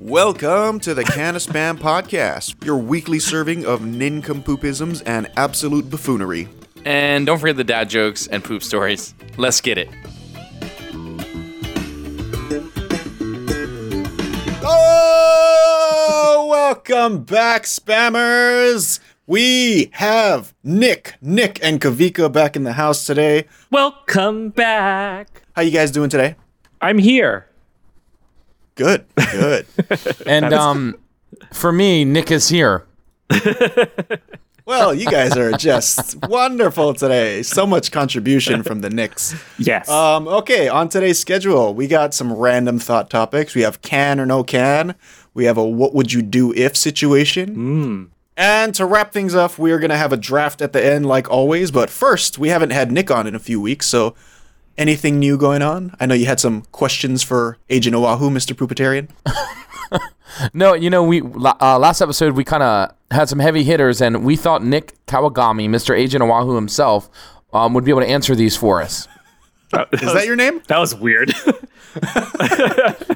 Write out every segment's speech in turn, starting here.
Welcome to the Can of Spam podcast, your weekly serving of nincompoopisms and absolute buffoonery. And don't forget the dad jokes and poop stories. Let's get it. Oh, welcome back, spammers. We have Nick, Nick, and Kavika back in the house today. Welcome back. How you guys doing today? I'm here. Good, good. And um, for me, Nick is here. well, you guys are just wonderful today. So much contribution from the Nicks. Yes. Um, okay, on today's schedule, we got some random thought topics. We have can or no can. We have a what would you do if situation. And to wrap things up, we are going to have a draft at the end, like always. But first, we haven't had Nick on in a few weeks, so anything new going on? I know you had some questions for Agent Oahu, Mr. Poopitarian. No, you know, we uh, last episode we kind of had some heavy hitters, and we thought Nick Kawagami, Mr. Agent Oahu himself, um, would be able to answer these for us. Is that your name? that was weird.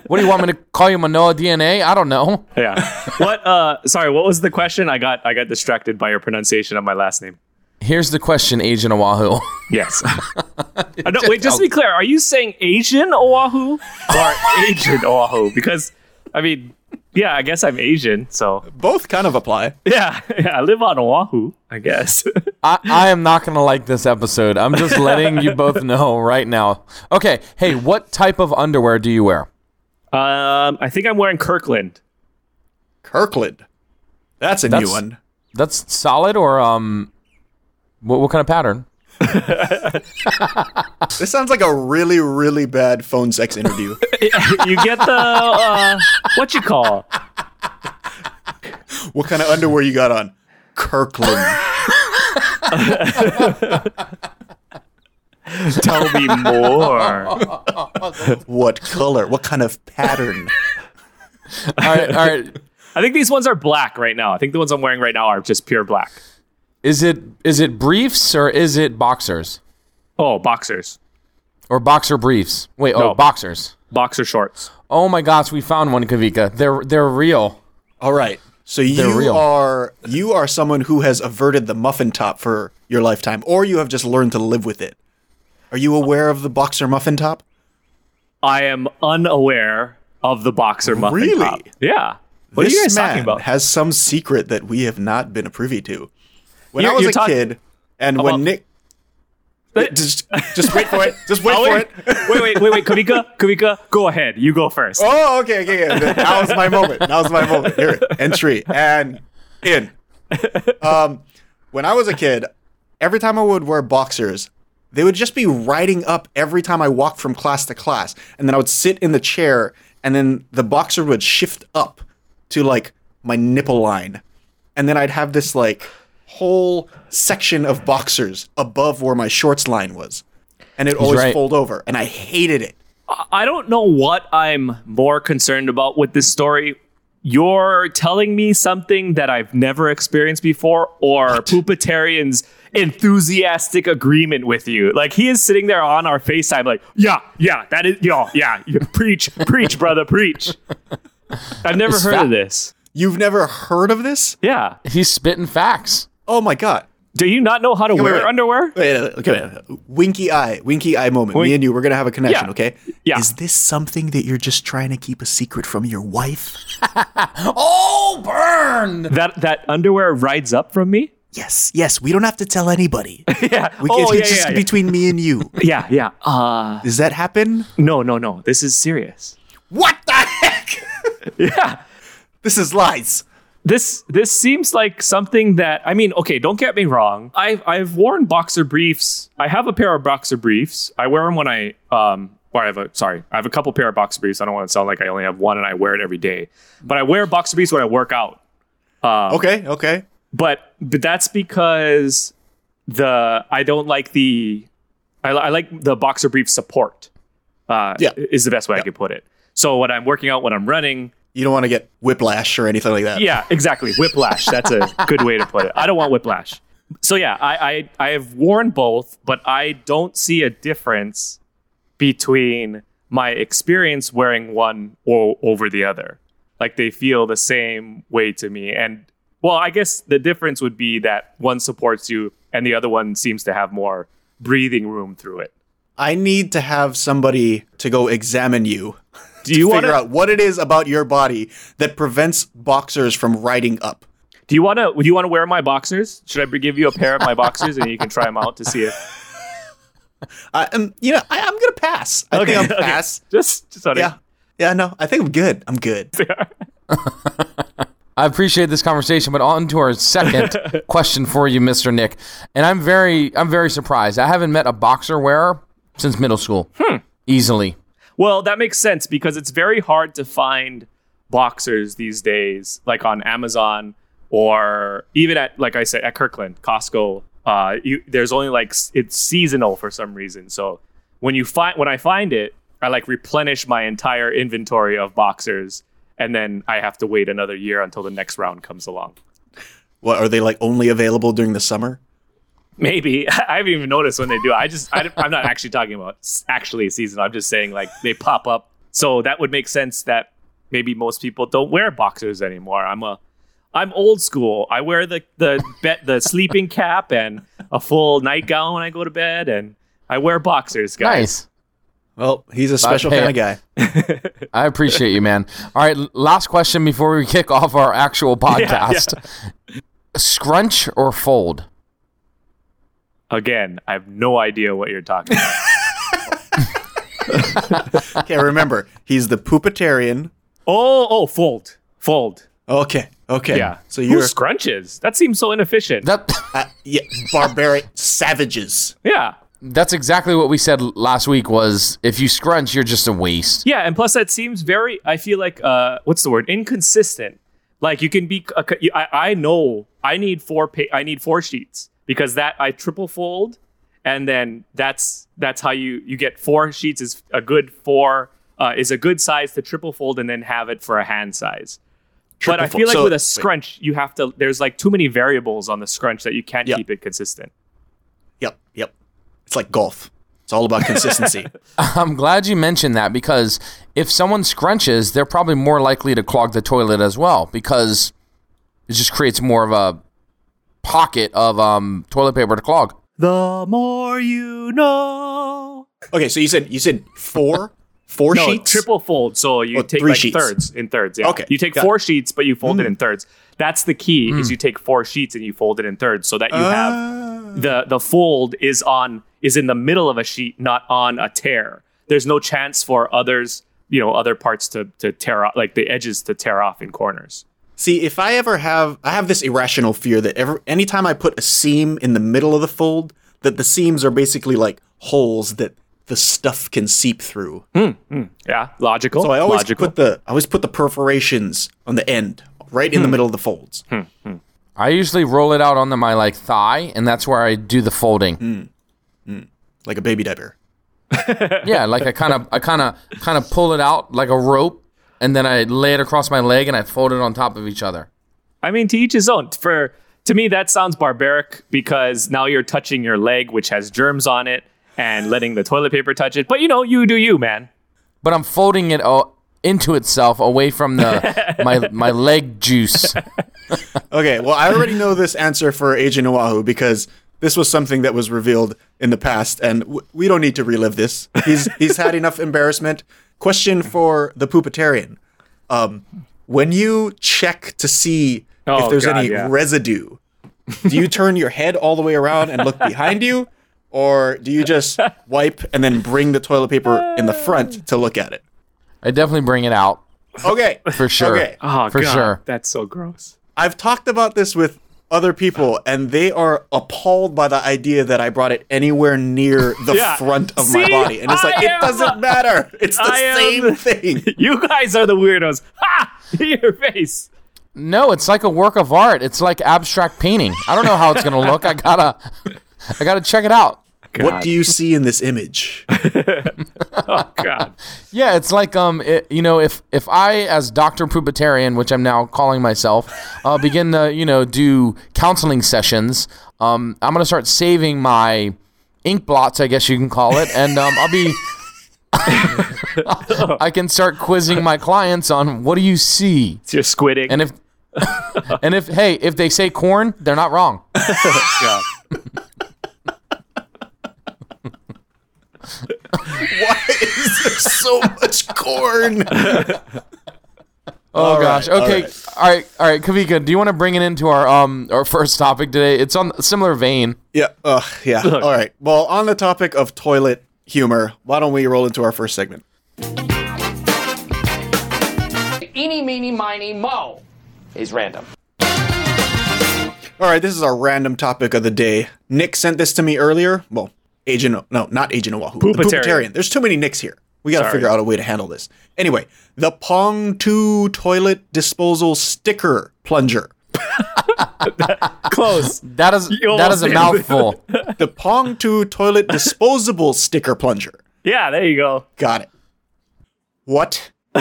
What do you want me to call you, Manoa DNA? I don't know. yeah. What uh sorry, what was the question? I got I got distracted by your pronunciation of my last name. Here's the question, Agent Oahu. Yes. I don't, wait, just to be clear, are you saying Asian Oahu or Asian Oahu? Because I mean, yeah, I guess I'm Asian, so Both kind of apply. yeah, yeah I live on Oahu, I guess. I, I am not going to like this episode. I'm just letting you both know right now. Okay, hey, what type of underwear do you wear? um, I think I'm wearing Kirkland. Kirkland. That's a That's- new one. That's solid or um, what, what kind of pattern? This sounds like a really, really bad phone sex interview. you get the uh, what you call? what kind of underwear you got on? Kirkland. Tell me more. what color? What kind of pattern? All right, all right. I think these ones are black right now. I think the ones I'm wearing right now are just pure black. Is it is it briefs or is it boxers Oh, boxers, or boxer briefs? Wait, oh, No. boxers. boxer shorts. Oh my gosh, we found one, Kavika. They're they're real. All right. So you real. are you are someone who has averted the muffin top for your lifetime, or you have just learned to live with it. Are you aware of the boxer muffin top? I am unaware of the boxer muffin top. Really? top. Yeah. What this are you guys man talking about? has some secret that we have not been privy to. When I You're- was you're a talk- kid, and About- when Nick, just just wait for it. Just wait for it. wait, wait, wait, wait, Kavika, Kavika, go ahead. You go first. Oh, okay, okay, okay. That was my moment. That was my moment. Here, entry and in. Um, when I was a kid, every time I would wear boxers, they would just be riding up every time I walked from class to class, and then I would sit in the chair, and then the boxer would shift up to like my nipple line, and then I'd have this like whole section of boxers above where my shorts line was, and it always right. fold over, and I hated it. I don't know what I'm more concerned about with this story. You're telling me something that I've never experienced before, or Poopitarian's enthusiastic agreement with you. Like he is sitting there on our FaceTime, like, yeah, yeah, that is, yeah, yeah, you preach, preach, brother, preach. I've never It's heard fa- of this. You've never heard of this? Yeah. He's spitting facts. Oh my god. Do you not know how to wait, wear wait. underwear? Wait, wait, okay, wait. winky eye, winky eye moment. Me and you, we're gonna have a connection, Yeah. okay? Yeah. Is this something that you're just trying to keep a secret from your wife? Oh, burn! That that underwear rides up from me? Yes, yes. We don't have to tell anybody. Yeah. We, oh, it's yeah, just yeah. between me and you. yeah, yeah. Uh, Does that happen? no, no, no. This is serious. What the heck? Yeah. this is lies. This this seems like something that I mean, okay, don't get me wrong. I've I've worn boxer briefs. I have a pair of boxer briefs. I wear them when I um or I have a sorry, I have a couple pair of boxer briefs. I don't want to sound like I only have one and I wear it every day. But I wear boxer briefs when I work out. Okay, okay. But but that's because the I don't like the I, I like the boxer brief support. Uh, Yeah. is the best way I could put it. So when I'm working out, when I'm running, You don't want to get whiplash or anything like that. Yeah, exactly. Whiplash. That's a good way to put it. I don't want whiplash. So yeah, I, I I have worn both, but I don't see a difference between my experience wearing one or over the other. Like they feel the same way to me. And well, I guess the difference would be that one supports you and the other one seems to have more breathing room through it. I need to have somebody to go examine you. Do you want to figure out what it is about your body that prevents boxers from riding up. Do you want to do you want to wear my boxers? Should I give you a pair of my boxers and you can try them out to see if I, um, you know, I, I'm gonna pass. I think I'm pass. Just just on Yeah, yeah. No, I think I'm good. I'm good. I appreciate this conversation, but on to our second question for you, Mr. Nick. And I'm very, I'm very surprised. I haven't met a boxer wearer since middle school. Easily. Well, that makes sense because it's very hard to find boxers these days, like on Amazon or even at, like I said, at Kirkland, Costco. Uh, you, there's only like it's seasonal for some reason. So when you find when I find it, I like replenish my entire inventory of boxers, and then I have to wait another year until the next round comes along. What are they like? Only available during the summer? Maybe I haven't even noticed when they do. I just I, am not actually talking about s- actually season. I'm just saying like they pop up. So that would make sense that maybe most people don't wear boxers anymore. I'm a I'm old school. I wear the the bet the sleeping cap and a full nightgown when I go to bed, and I wear boxers, guys. Nice. Well, he's a special hey. kind of guy. I appreciate you, man. All right, last question before we kick off our actual podcast. Scrunch or fold? Again, I have no idea what you're talking about. Okay, remember, he's the poopitarian. oh, oh, fold, fold. Okay, okay. Yeah. So you're scrunches? That seems so inefficient. That uh, yeah, barbaric savages. yeah. that's exactly what we said last week was if you scrunch, you're just a waste. Yeah, and plus that seems very. I feel like uh, what's the word? Inconsistent. Like you can be. a- I, I know I need four. Pa- I need four sheets because that I triple fold, and then that's that's how you you get four sheets is a good four uh, is a good size to triple fold and then have it for a hand size. but I feel fold. like So- with a wait. scrunch, you have to. There's like too many variables on the scrunch that you can't Yeah. keep it consistent. Yep, yep. It's like golf. It's all about consistency. I'm glad you mentioned that because if someone scrunches, they're probably more likely to clog the toilet as well because it just creates more of a pocket of um, toilet paper to clog. The more you know. okay, so you said you said four, four No, sheets. triple fold. So you Oh, take three like sheets. thirds in thirds. Yeah. Okay, You take got Mm. four sheets, but you fold it in thirds. That's the key. Is you take four sheets and you fold it in thirds, so that you Ah. have the the fold is on is in the middle of a sheet, not on a tear. There's no chance for others, you know, other parts to to tear off, like the edges to tear off in corners. See, if I ever have, I have this irrational fear that ever, anytime I put a seam in the middle of the fold, that the seams are basically like holes that the stuff can seep through. Hmm, hmm. Yeah, logical. So I always logical. put the, I always put the perforations on the end, right in the hmm. middle of the folds. I usually roll it out onto my like thigh, and that's where I do the folding. like a baby diaper. Yeah, like I kind of, I kind of, kind of pull it out like a rope, and then I lay it across my leg, and I fold it on top of each other. I mean, to each his own. For to me, that sounds barbaric because now you're touching your leg, which has germs on it, and letting the toilet paper touch it. But you know, you do you, man. But I'm folding it uh, into itself, away from the my my leg juice. Okay, well, I already know this answer for Agent Oahu because this was something that was revealed in the past, and w- we don't need to relive this. He's he's had enough embarrassment. Question for the poopitarian: um, When you check to see Oh, if there's God, any yeah. residue, do you turn your head all the way around and look behind you, or do you just wipe and then bring the toilet paper in the front to look at it? I definitely bring it out Okay, for sure. Okay, Oh, For God, sure. That's so gross. I've talked about this with other people, and they are appalled by the idea that I brought it anywhere near the Yeah. front of my body. And it's like, I it doesn't matter. It's the I am- same thing. You guys are the weirdos. Ha! Your face. No, it's like a work of art. It's like abstract painting. I don't know how it's gonna look. I gotta, I gotta check it out. What do you see in this image? Oh God. Yeah, it's like um, it, you know, if if I as Doctor Poopitarian, which I'm now calling myself, uh, begin to you know do counseling sessions, um, I'm gonna start saving my ink blots, I guess you can call it, and um, I'll be. I can start quizzing my clients on what do you see, It's your squidding. and if and if hey, if they say corn, they're not wrong. God. Why is there so much corn? Oh All gosh. right, okay. right. All right. All right. Kavika, do you want to bring it into our um our first topic today? It's on a similar vein. Yeah. Uh, yeah. All right. Well, on the topic of toilet humor, why don't we roll into our first segment? Eeny, meeny, miny, mo is random. All right. This is our random topic of the day. Nick sent this to me earlier. Well, Agent. No, not Agent Oahu. the Poopitarian. Poopitarian. There's too many Nicks here. We got to figure out a way to handle this. Anyway, the Pong 2 toilet disposal sticker plunger. Close. That is You that is a mouthful. The Pong 2 toilet disposable sticker plunger. Yeah, there you go. Got it. What?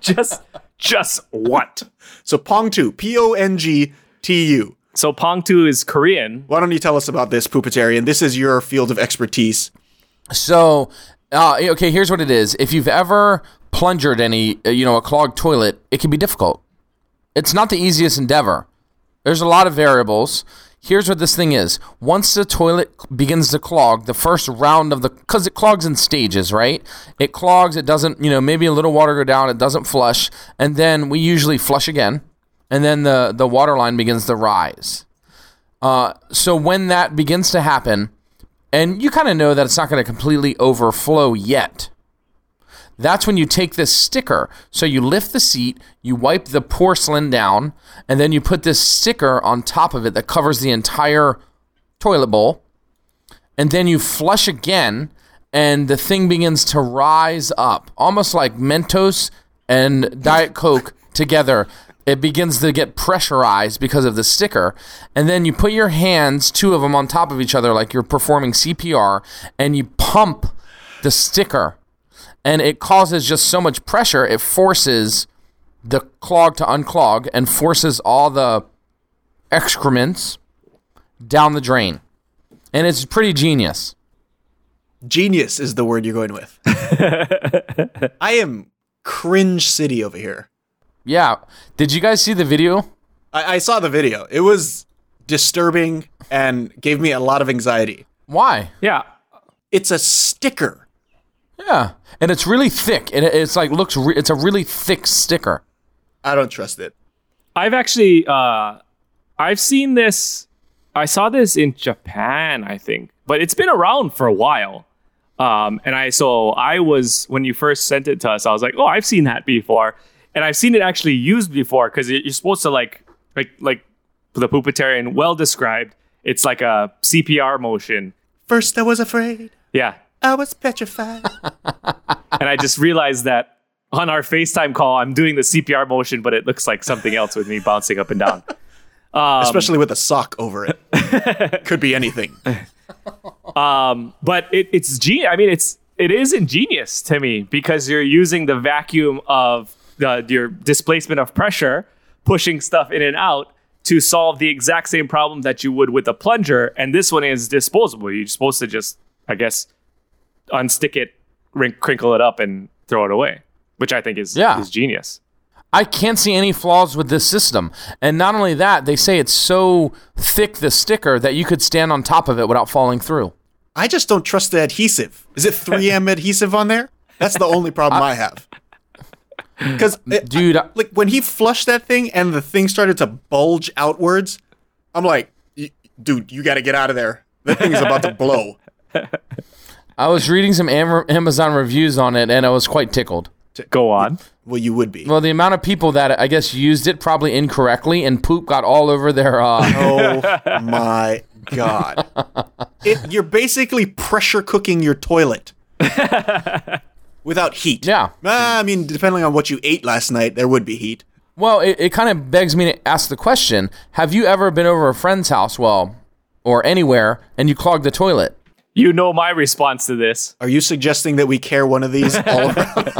Just, just what? So Pong 2, P O N G T U. So Pongtu is Korean. Why don't you tell us about this, Poopitarian? This is your field of expertise. So, uh, okay, here's what it is. If you've ever plungered any, uh, you know, a clogged toilet, it can be difficult. It's not the easiest endeavor. There's a lot of variables. Here's what this thing is. Once the toilet begins to clog, the first round of the cuz it clogs in stages, right? It clogs, it doesn't, you know, maybe a little water go down, it doesn't flush, and then we usually flush again, and then the the water line begins to rise. Uh, so when that begins to happen, and you kind of know that it's not going to completely overflow yet. That's when you take this sticker. So you lift the seat, you wipe the porcelain down, and then you put this sticker on top of it that covers the entire toilet bowl. And then you flush again, and the thing begins to rise up, almost like Mentos and Diet Coke together. It begins to get pressurized because of the sticker. And then you put your hands, two of them on top of each other, like you're performing CPR, and you pump the sticker. And it causes just so much pressure, it forces the clog to unclog and forces all the excrements down the drain. And it's pretty genius. Genius is the word you're going with. I am cringe city over here. Yeah. Did you guys see the video? I, I saw the video. It was disturbing and gave me a lot of anxiety. Why? Yeah. It's a sticker. Yeah. And it's really thick. It, it's like looks re- it's a really thick sticker. I don't trust it. I've actually uh I've seen this I saw this in Japan, I think. But it's been around for a while. Um and I so I was when you first sent it to us, I was like, "Oh, I've seen that before." And I've seen it actually used before cuz you're supposed to like like like the poopitarian well described. It's like a CPR motion. First, I was afraid. Yeah. I was petrified. And I just realized that on our FaceTime call, I'm doing the CPR motion, but it looks like something else with me bouncing up and down. Um, Especially with a sock over it. Could be anything. Um, but it, it's ge- I mean, it's it is ingenious to me because you're using the vacuum of the your displacement of pressure, pushing stuff in and out to solve the exact same problem that you would with a plunger. And this one is disposable. You're supposed to just, I guess, unstick it, wrin- crinkle it up, and throw it away, which I think is Yeah. is genius. I can't see any flaws with this system. And not only that, they say it's so thick the sticker that you could stand on top of it without falling through. I just don't trust the adhesive. Is it 3M adhesive on there? That's the only problem I have. Because, Dude, I- like, when he flushed that thing and the thing started to bulge outwards, I'm like, dude, you got to get out of there. The thing is about to blow. I was reading some Amazon reviews on it and I was quite tickled. Go on. Well, you would be. Well, the amount of people that I guess used it probably incorrectly and poop got all over their uh Oh my god! It, you're basically pressure cooking your toilet without heat. Yeah. Ah, I mean, depending on what you ate last night, there would be heat. Well, it, it kind of begs me to ask the question Have you ever been over a friend's house, well, or anywhere, and you clogged the toilet? You know my response to this. Are you suggesting that we carry one of these all around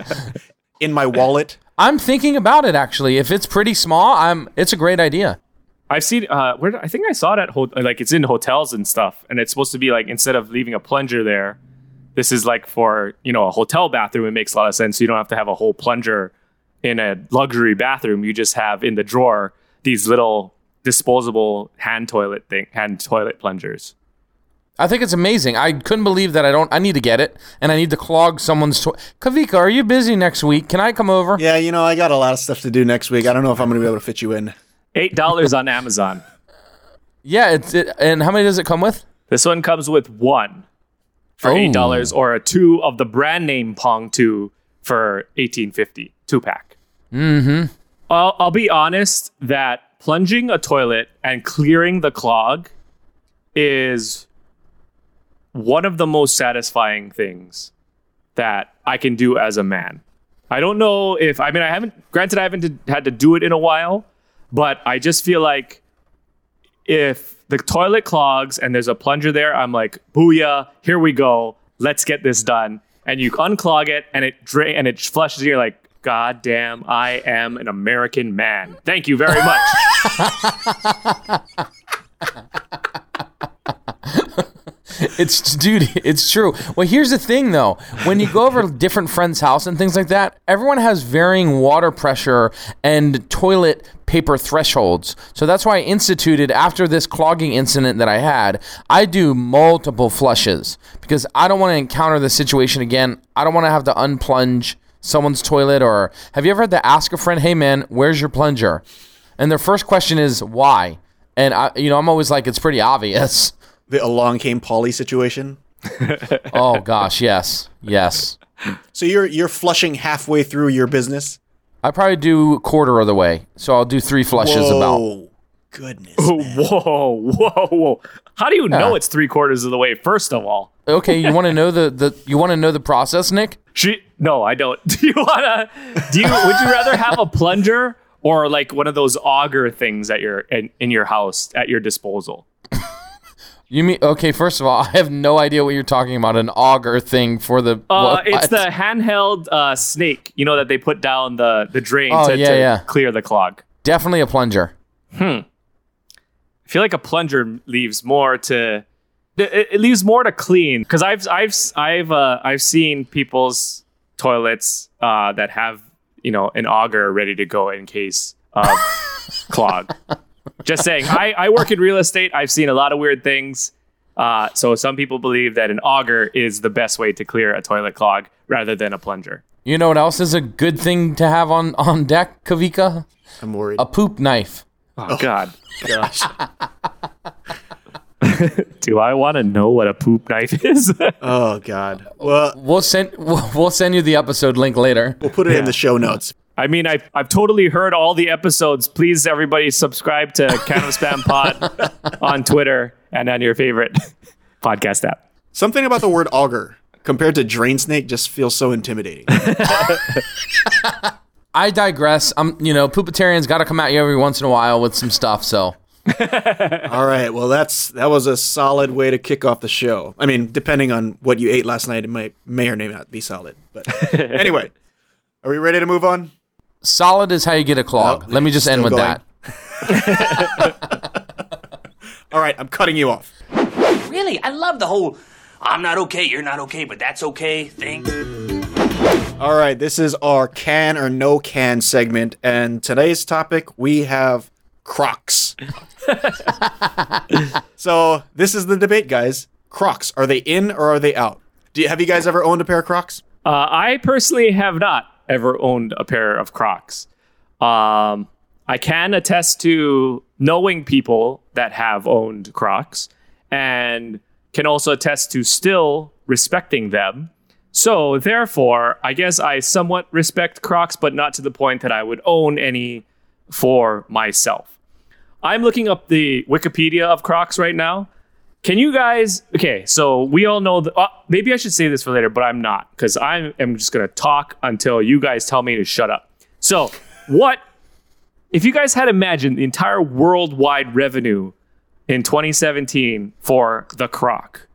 in my wallet? I'm thinking about it actually. If it's pretty small, I'm it's a great idea. I've seen uh, where I think I saw it at ho- like it's in hotels and stuff, and it's supposed to be like instead of leaving a plunger there, this is like for you know a hotel bathroom. It makes a lot of sense. You don't have to have a whole plunger in a luxury bathroom. You just have in the drawer these little disposable hand toilet thing, hand toilet plungers. I think it's amazing. I couldn't believe that I don't. I need to get it, and I need to clog someone's. To- Kavika, are you busy next week? Can I come over? Yeah, you know, I got a lot of stuff to do next week. I don't know if I'm going to be able to fit you in. Eight dollars on Amazon. Yeah, it's it, and how many does it come with? This one comes with one for Oh. eight dollars, or a two of the brand name Pong two for eighteen fifty, two pack. Mm-hmm. I'll, I'll be honest that plunging a toilet and clearing the clog is one of the most satisfying things that I can do as a man. I don't know if I mean I haven't. Granted, I haven't had to do it in a while, but I just feel like if the toilet clogs and there's a plunger there, I'm like, booyah, here we go. Let's get this done. And you unclog it and it drain and it flushes. You're like, God damn, I am an American man. Thank you very much. It's dude, it's true. Well, here's the thing though. When you go over different friends' house and things like that, everyone has varying water pressure and toilet paper thresholds. So that's why I instituted after this clogging incident that I had, I do multiple flushes because I don't want to encounter the situation again. I don't want to have to unplunge someone's toilet or have you ever had to ask a friend, "Hey man, where's your plunger?" And their first question is, "Why?" And I you know, I'm always like it's pretty obvious. The along came Polly situation. Oh gosh, yes. Yes. So you're you're flushing halfway through your business. I probably do a quarter of the way, so I'll do three flushes about. Whoa, goodness. whoa, whoa, whoa. How do you know it's three quarters of the way, first of all? Okay, you want to know the, the you want to know the process, Nick? She no, I don't. Do you wanna do you would you rather have a plunger or like one of those auger things at your in, in your house at your disposal? You mean okay? First of all, I have no idea what you're talking about. An auger thing for the Uh, it's the handheld uh, snake, you know that they put down the the drain Oh, to, yeah, to yeah. clear the clog. definitely a plunger. Hmm. I feel like a plunger leaves more to it, it leaves more to clean because I've I've I've uh, I've seen people's toilets uh, that have you know an auger ready to go in case of clog. Just saying, I, I work in real estate. I've seen a lot of weird things. Uh, so some people believe that an auger is the best way to clear a toilet clog rather than a plunger. You know what else is a good thing to have on on deck, Kavika? I'm worried. A poop knife. Oh, God, gosh. Do I want to know what a poop knife is? Oh God. Well, We'll send we'll, we'll send you the episode link later. we'll put it in the show notes. I mean, I've, I've totally heard all the episodes. Please, everybody, subscribe to Can of Spam Pod on Twitter and on your favorite podcast app. Something about the word auger compared to drain snake just feels so intimidating. I digress. I'm you know, poopitarians got to come at you every once in a while with some stuff. So All right. Well, that's that was a solid way to kick off the show. I mean, depending on what you ate last night, it might may or may not be solid. But anyway, are we ready to move on? Solid is how you get a clog. Let me just end with going. that. All right, I'm cutting you off. Really, I love the whole I'm not okay, you're not okay, but that's okay thing. All right, this is our can or no can segment, and today's topic we have Crocs. so this is the debate, guys. Crocs are they in or are they out? Do you, have you guys ever owned a pair of Crocs? Uh, I personally have not ever owned a pair of Crocs. Um, I can attest to knowing people that have owned Crocs and can also attest to still respecting them. So, therefore, I guess I somewhat respect Crocs, but not to the point that I would own any for myself. I'm looking up the Wikipedia of Crocs right now. Can you guys? Okay, so we all know that. Uh, maybe I should say this for later, but I'm not because I am just gonna talk until you guys tell me to shut up. So, what if you guys had imagined the entire worldwide revenue in 2017 for the Croc?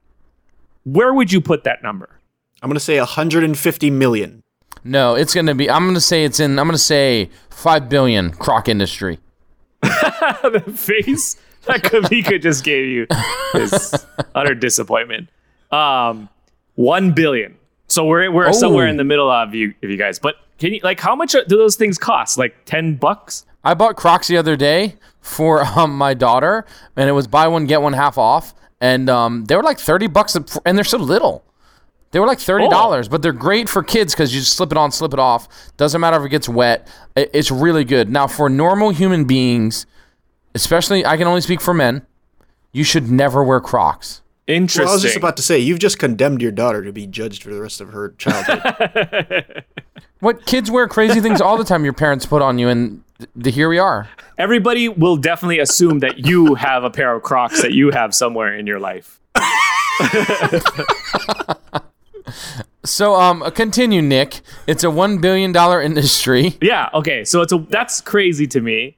Where would you put that number? I'm gonna say 150 million. No, it's gonna be. I'm gonna say it's in. I'm gonna say five billion croc industry. the face that Kavika just gave you is utter disappointment. Um, one billion. So we're we're Oh. somewhere in the middle of you, of you guys. But can you like how much do those things cost? Like ten bucks? I bought Crocs the other day for um, my daughter, and it was buy one get one half off, and um, they were like thirty bucks, and they're so little. They were like thirty dollars, but they're great for kids because you just slip it on, slip it off. Doesn't matter if it gets wet. It's really good. Now for normal human beings, especially I can only speak for men, you should never wear Crocs. Interesting. Well, I was just about to say, you've just condemned your daughter to be judged for the rest of her childhood. What kids wear crazy things all the time? Your parents put on you, and th- th- here we are. Everybody will definitely assume that you have a pair of Crocs that you have somewhere in your life. So um, continue, Nick. It's a one billion dollar industry. Yeah. Okay. So it's a that's crazy to me.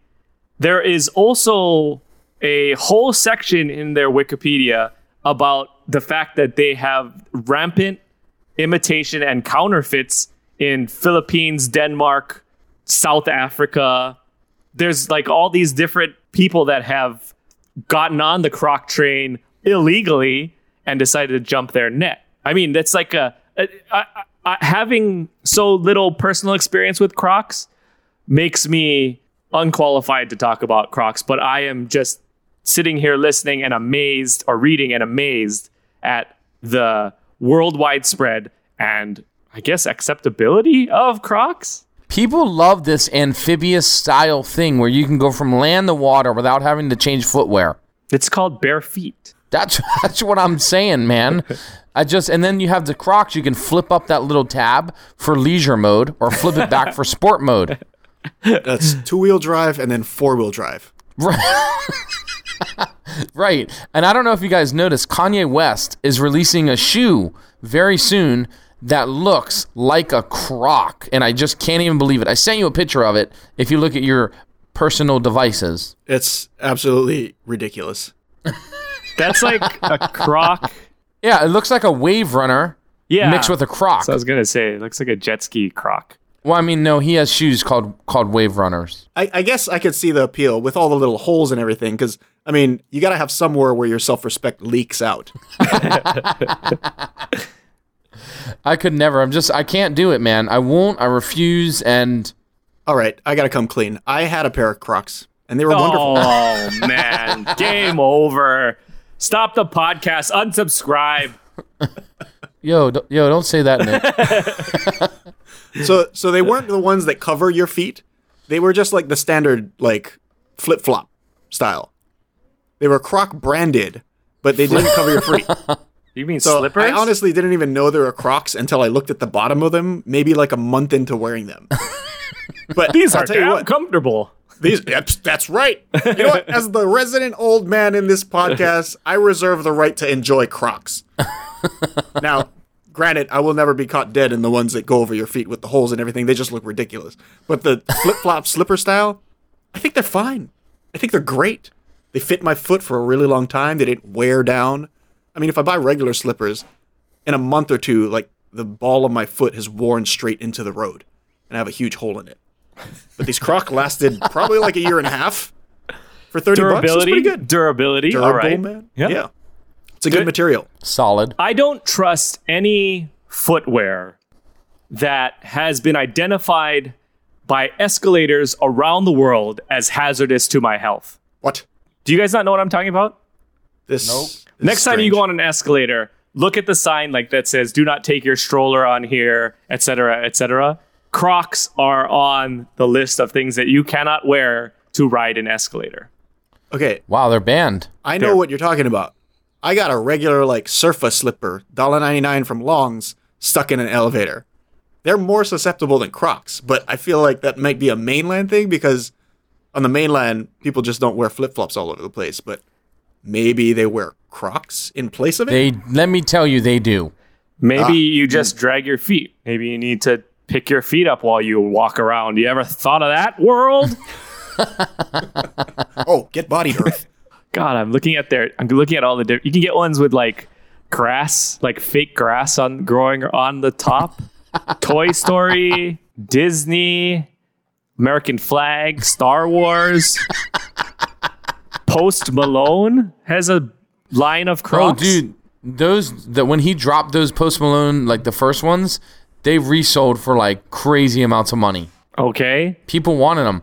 There is also a whole section in their Wikipedia about the fact that they have rampant imitation and counterfeits in Philippines, Denmark, South Africa. There's like all these different people that have gotten on the croc train illegally and decided to jump their net. I mean, that's like a, a, a, a having so little personal experience with Crocs makes me unqualified to talk about Crocs, but I am just sitting here listening and amazed or reading and amazed at the worldwide spread and I guess acceptability of Crocs. People love this amphibious style thing where you can go from land to water without having to change footwear. It's called bare feet. That's that's what I'm saying, man. I just and then you have the Crocs. You can flip up that little tab for leisure mode or flip it back for sport mode. That's two wheel drive and then four wheel drive. Right. Right. And I don't know if you guys noticed, Kanye West is releasing a shoe very soon that looks like a croc. And I just can't even believe it. I sent you a picture of it if you look at your personal devices. It's absolutely ridiculous. That's like a croc. Yeah, it looks like a wave runner Yeah. mixed with a croc. So I was gonna say, it looks like a jet ski croc. Well, I mean, no, he has shoes called called wave runners. I, I guess I could see the appeal with all the little holes and everything, because I mean, you got to have somewhere where your self respect leaks out. I could never. I'm just I can't do it, man. I won't. I refuse and All right, I got to come clean. I had a pair of Crocs, and they were wonderful. Oh man, game over. Stop the podcast. Unsubscribe. yo, d- yo, don't say that, Nick. So, so they weren't the ones that cover your feet. They were just like the standard, like flip flop style. They were Croc branded, but they didn't cover your feet. You mean So slippers? I honestly didn't even know they were Crocs until I looked at the bottom of them, maybe like a month into wearing them. But These I'll are damn what, comfortable. These that's, that's right. You know what? As the resident old man in this podcast, I reserve the right to enjoy Crocs. now, granted, I will never be caught dead in the ones that go over your feet with the holes and everything. They just look ridiculous. But the flip flop slipper style, I think they're fine. I think they're great. They fit my foot for a really long time. They didn't wear down. I mean, if I buy regular slippers, in a month or two, like the ball of my foot has worn straight into the road, and I have a huge hole in it. But these Croc lasted probably like a year and a half for thirty bucks. It's Durability. pretty good. Durability. Durable, all right. man. Yeah. Yeah, it's a good, Good. material. Solid. I don't trust any footwear that has been identified by escalators around the world as hazardous to my health. What? Do you guys not know what I'm talking about? This. Nope. is Next time you go on an escalator, look at the sign like that says "Do not take your stroller on here," etc., etc. Crocs are on the list of things that you cannot wear to ride an escalator. Okay, Wow, they're banned. I know There. what you're talking about. I got a regular like Surfa slipper, $1.99 from Longs, stuck in an elevator. They're more susceptible than Crocs, but I feel like that might be a mainland thing because on the mainland people just don't wear flip flops all over the place. But maybe they wear Crocs in place of it. They let me tell you, they do. Maybe Ah. you just drag your feet. Maybe you need to pick your feet up while you walk around. You ever thought of that world? oh, get body earth. God, I'm looking at their. I'm looking at all the. different. you can get ones with like grass, like fake grass on growing on the top. Toy Story, Disney, American flag, Star Wars. Post Malone has a line of Oh, dude, those that when he dropped those Post Malone like the first ones, they resold for like crazy amounts of money. Okay. People wanted them.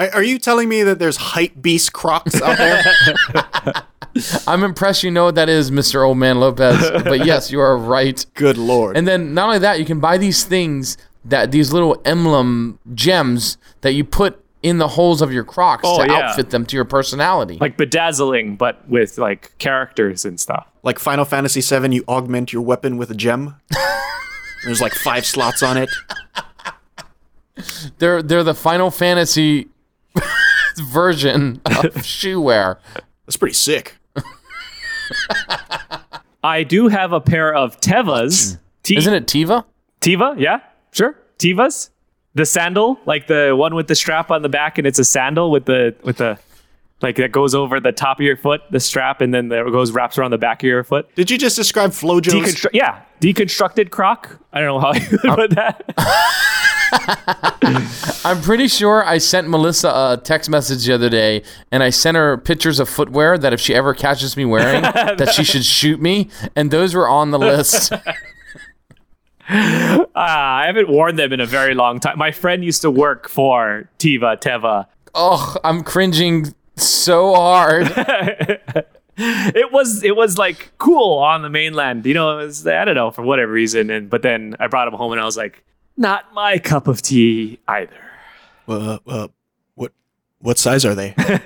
Are, are you telling me that there's hype beast Crocs out there? I'm impressed you know what that is, Mr. Old Man Lopez. but yes, you are right. Good lord. And then not only that, you can buy these things that these little emblem gems that you put in the holes of your Crocs Oh, to yeah. outfit them to your personality. Like bedazzling, but with like characters and stuff. like Final Fantasy VII, you augment your weapon with a gem. There's like five slots on it. they're they're the Final Fantasy version of shoe wear. That's pretty sick. I do have a pair of Tevas. T- Isn't it Tiva? Tiva? Yeah, sure. Tivas. The sandal, like the one with the strap on the back, and it's a sandal with the with the like that goes over the top of your foot, the strap, and then there goes wraps around the back of your foot. Did you just describe FloJo's? Deconstru- yeah, deconstructed croc. I don't know how you would put that. I'm pretty sure I sent Melissa a text message the other day, and I sent her pictures of footwear that if she ever catches me wearing, that she should shoot me, and those were on the list. Ah, I haven't worn them in a very long time. My friend used to work for Tiva Teva. oh, I'm cringing so hard. It was it was like cool on the mainland, you know. It was, I don't know for whatever reason, and but then I brought them home and I was like, not my cup of tea either. Uh, uh, what what size are they?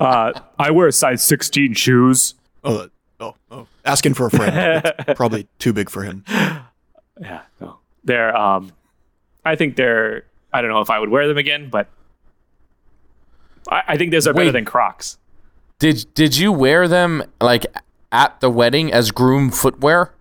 Uh, I wear size 16 shoes. oh, oh, oh, asking for a friend. It's probably too big for him. Yeah, no. They're um, I think they're. I don't know if I would wear them again, but I, I think those are better than Crocs. Did did you wear them like at the wedding as groom footwear?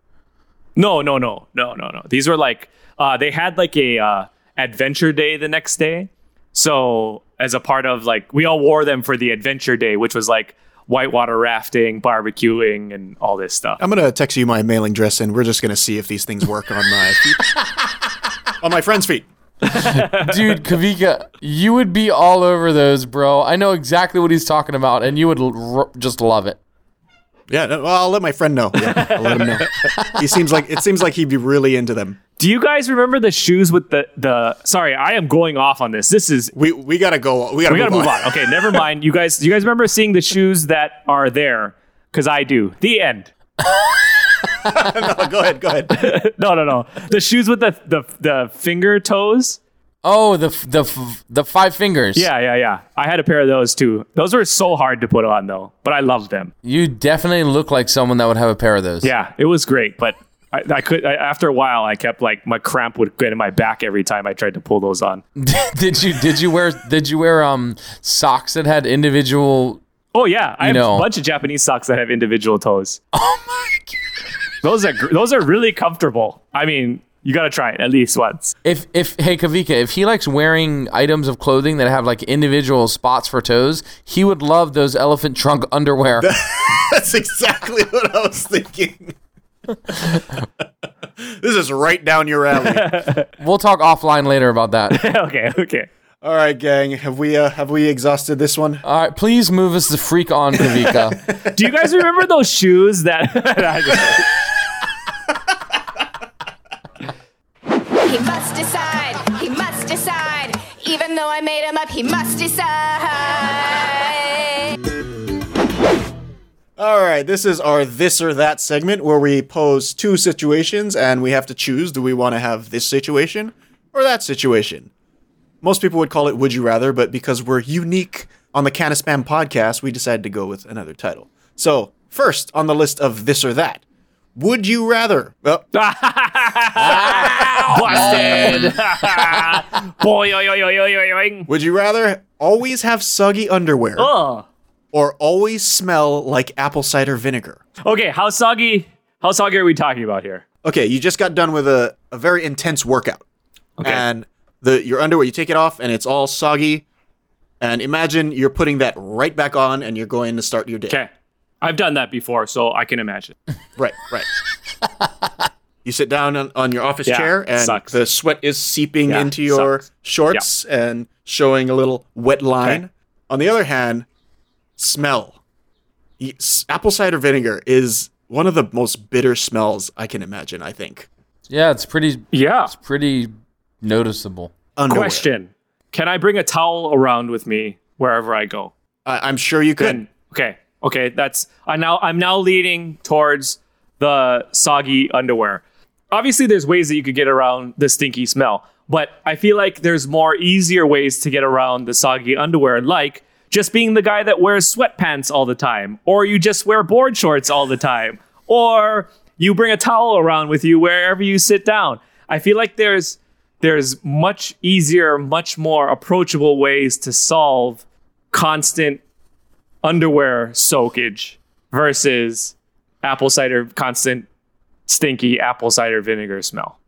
No, no, no, no, no, no. These were like uh, they had like a uh, adventure day the next day. So as a part of like we all wore them for the adventure day, which was like whitewater rafting, barbecuing, and all this stuff. I'm gonna text you my mailing address, and we're just gonna see if these things work on my feet. on my friend's feet. Dude, Kavika, you would be all over those, bro. I know exactly what he's talking about, and you would l- r- just love it. Yeah, well, I'll let my friend know. Yeah, I'll let him know. He seems like it seems like he'd be really into them. Do you guys remember the shoes with the the? Sorry, I am going off on this. This is We we gotta go. We gotta, we gotta move, move on. Okay, never mind. You guys, do you guys remember seeing the shoes that are there? Because I do. The end. no, go ahead. Go ahead. No, no, no. The shoes with the the the finger toes. Oh, the the the five fingers. Yeah, yeah, yeah. I had a pair of those too. Those were so hard to put on though, but I loved them. You definitely look like someone that would have a pair of those. Yeah, it was great, but I, I could I, after a while I kept like my cramp would get in my back every time I tried to pull those on. did you did you wear did you wear um socks that had individual Oh yeah, I have know. a bunch of Japanese socks that have individual toes. Oh my god. Those are those are really comfortable. I mean, you got to try it at least once. If if hey Kavika, if he likes wearing items of clothing that have like individual spots for toes, he would love those elephant trunk underwear. That's exactly what I was thinking. this is right down your alley. we'll talk offline later about that. okay, okay. All right, gang. Have we uh, have we exhausted this one? All right, please move us the freak on, Kavika. Do you guys remember those shoes that? I He must decide, he must decide. Even though I made him up, he must decide. All right, this is our this or that segment where we pose two situations and we have to choose do we want to have this situation or that situation? Most people would call it would you rather, but because we're unique on the Can of Spam podcast, we decided to go with another title. So, first on the list of this or that, would you rather? Oh, Busted. Boy, oy, oy, oy, oy, oy, oy. would you rather always have soggy underwear Ugh. Or always smell like apple cider vinegar? Okay, how soggy? How soggy are we talking about here? Okay, you just got done with a, a very intense workout. Okay. And the your underwear, you take it off and it's all soggy. And imagine you're putting that right back on and you're going to start your day. Okay, I've done that before, so I can imagine. Right, right. you sit down on, on your office Yeah, chair and sucks. the sweat is seeping Yeah, into your sucks. shorts and showing a little wet line. Okay. On the other hand, smell. Apple cider vinegar is one of the most bitter smells I can imagine. I think. Yeah, it's pretty Yeah. It's pretty noticeable. Underwear. Question: Can I bring a towel around with me wherever I go? I- I'm sure you could. Then okay, okay, that's I now I'm now leading towards the soggy underwear. Obviously, there's ways that you could get around the stinky smell, but I feel like there's more easier ways to get around the soggy underwear, like just being the guy that wears sweatpants all the time, or you just wear board shorts all the time, or you bring a towel around with you wherever you sit down. I feel like there's there's much easier, much more approachable ways to solve constant underwear soakage versus apple cider constant stinky apple cider vinegar smell.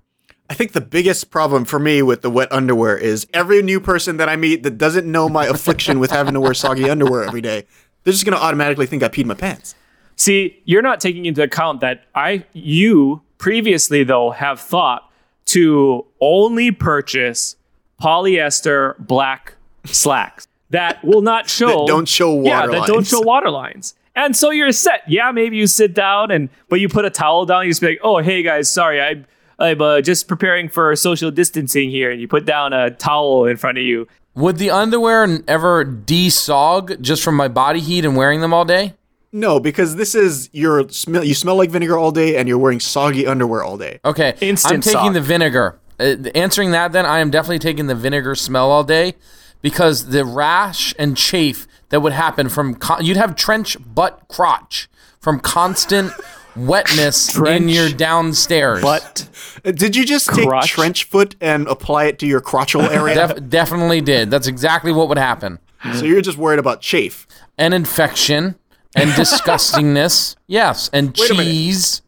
I think the biggest problem for me with the wet underwear is every new person that I meet that doesn't know my affliction with having to wear soggy underwear every day, they're just going to automatically think I peed my pants. See, you're not taking into account that I you previously though have thought to only purchase polyester black slacks that will not show That don't show water yeah that don't show water lines. And so you're set. Yeah, maybe you sit down and but you put a towel down. You just be like, oh hey guys, sorry, I. I'm uh, just preparing for social distancing here, and you put down a towel in front of you. Would the underwear n- ever desog just from my body heat and wearing them all day? No, because this is your smell. You smell like vinegar all day, and you're wearing soggy underwear all day. Okay, Instant I'm taking sog. the vinegar. Uh, answering that, then I am definitely taking the vinegar smell all day because the rash and chafe that would happen from con- you'd have trench butt crotch from constant wetness in your downstairs. But Did you just take trench foot and apply it to your crotchal area? Def- definitely did. That's exactly what would happen. so you're just worried about chafe. And infection and disgustingness. Yes, and Wait cheese.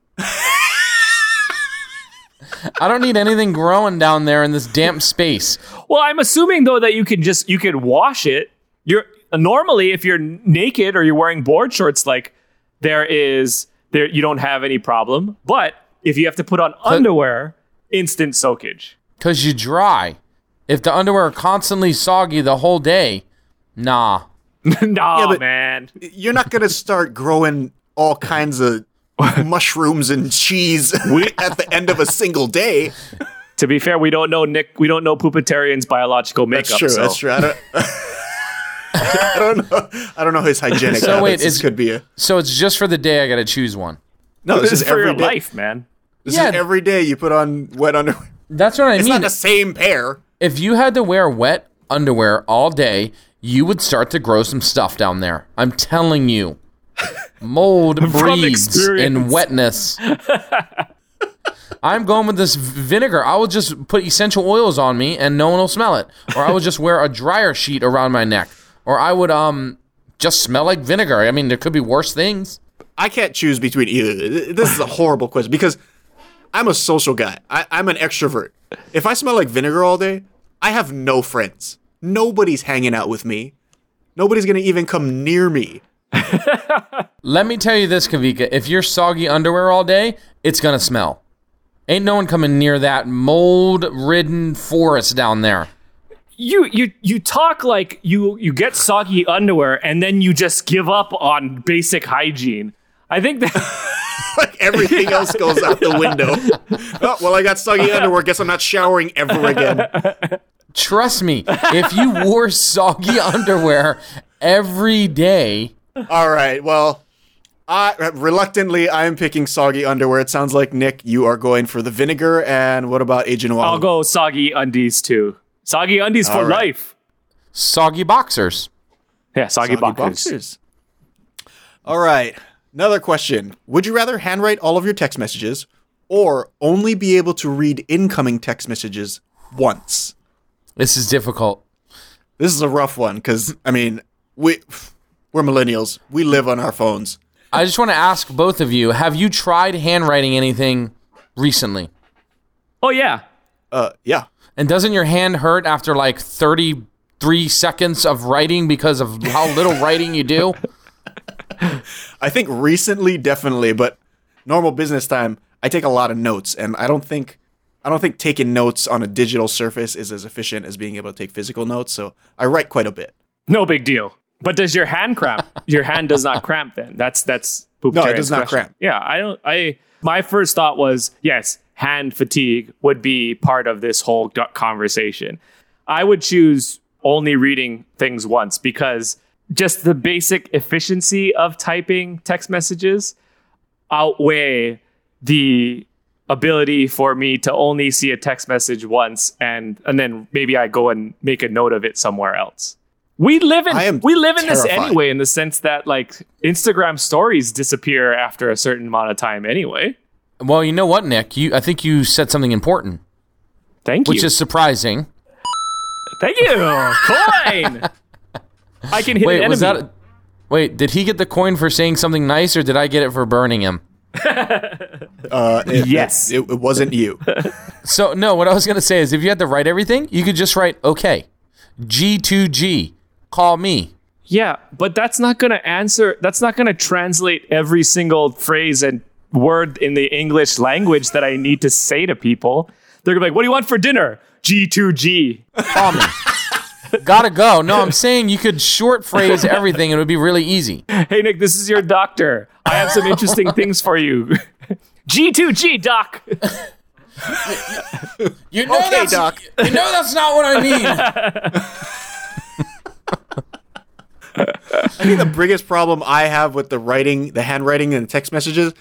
I don't need anything growing down there in this damp space. Well, I'm assuming though that you can just you can wash it. You're normally if you're naked or you're wearing board shorts, like there is there you don't have any problem. But if you have to put on underwear, instant soakage. Cause you dry. If the underwear are constantly soggy the whole day, nah. nah, but- man. You're not gonna start growing all kinds of mushrooms and cheese at the end of a single day. To be fair, we don't know Nick. We don't know Poopitarian's biological makeup. That's true. so- That's true. I don't, know. I don't know his hygienic So wait, habits. This is- could be a So it's just for the day I gotta choose one. no. This, This is is for your day. life, man. This Yeah. is every day you put on wet underwear. That's what I It's mean. It's not the same pair. if you had to wear wet underwear all day, you would start to grow some stuff down there. I'm telling you. Mold breeds in wetness. I'm going with this vinegar. I will just put essential oils on me and no one will smell it. Or I will just wear a dryer sheet around my neck. Or I would um just smell like vinegar. I mean, there could be worse things. I can't choose between either. This is a horrible question because I'm a social guy. I, I'm an extrovert. If I smell like vinegar all day, I have no friends. Nobody's hanging out with me. Nobody's gonna even come near me. Let me tell you this, Kavika. If you're soggy underwear all day, it's gonna smell. Ain't no one coming near that mold-ridden forest down there. You you you talk like you you get soggy underwear and then you just give up on basic hygiene. I think that Like everything else goes out the window. oh, well, I got soggy underwear. Guess I'm not showering ever again. Trust me, if you wore soggy underwear every day, All right. Well, I reluctantly I am picking soggy underwear. It sounds like Nick, you are going for the vinegar. And what about Agent Wong? I'll go soggy undies too. Soggy undies for All right. life. soggy boxers. Yeah, soggy, Soggy boxers. boxers. All right. Another question. Would you rather handwrite all of your text messages or only be able to read incoming text messages once? This is difficult. This is a rough one because, I mean, we, we're millennials. We live on our phones. I just want to ask both of you: Have you tried handwriting anything recently? Oh yeah. Uh, yeah. And doesn't your hand hurt after like thirty-three seconds of writing because of how little writing you do? I think recently, definitely, but normal business time, I take a lot of notes, and I don't think I don't think taking notes on a digital surface is as efficient as being able to take physical notes. So I write quite a bit. No big deal. But does your hand cramp? Your hand does not cramp then. That's that's poop No, it does not question. cramp. Yeah, I don't I my first thought was yes, hand fatigue would be part of this whole conversation. I would choose only reading things once because just the basic efficiency of typing text messages outweigh the ability for me to only see a text message once and and then maybe I go and make a note of it somewhere else. We live in we live in this anyway in the sense that like Instagram stories disappear after a certain amount of time anyway. Well, you know what, Nick? You, I think you said something important, Thank you. which is surprising. Thank you. Coin. I can hit Wait, an was enemy. that? Wait, did he get the coin for saying something nice, or did I get it for burning him? Uh, it- Yes. it, it wasn't you. So no, what I was gonna say is, if you had to write everything, you could just write okay, G2G, call me. Yeah, but that's not going to answer. That's not going to translate every single phrase and word in the English language that I need to say to people. They're gonna be like, "What do you want for dinner?" G2G. Call. Gotta go. No, I'm saying you could short phrase everything. and It would be really easy. Hey Nick, this is your doctor. I have some interesting things for you. G2G, doc. You know Okay, that's, Doc. You know that's not what I mean. I think the biggest problem I have with the writing, the handwriting and the text messages,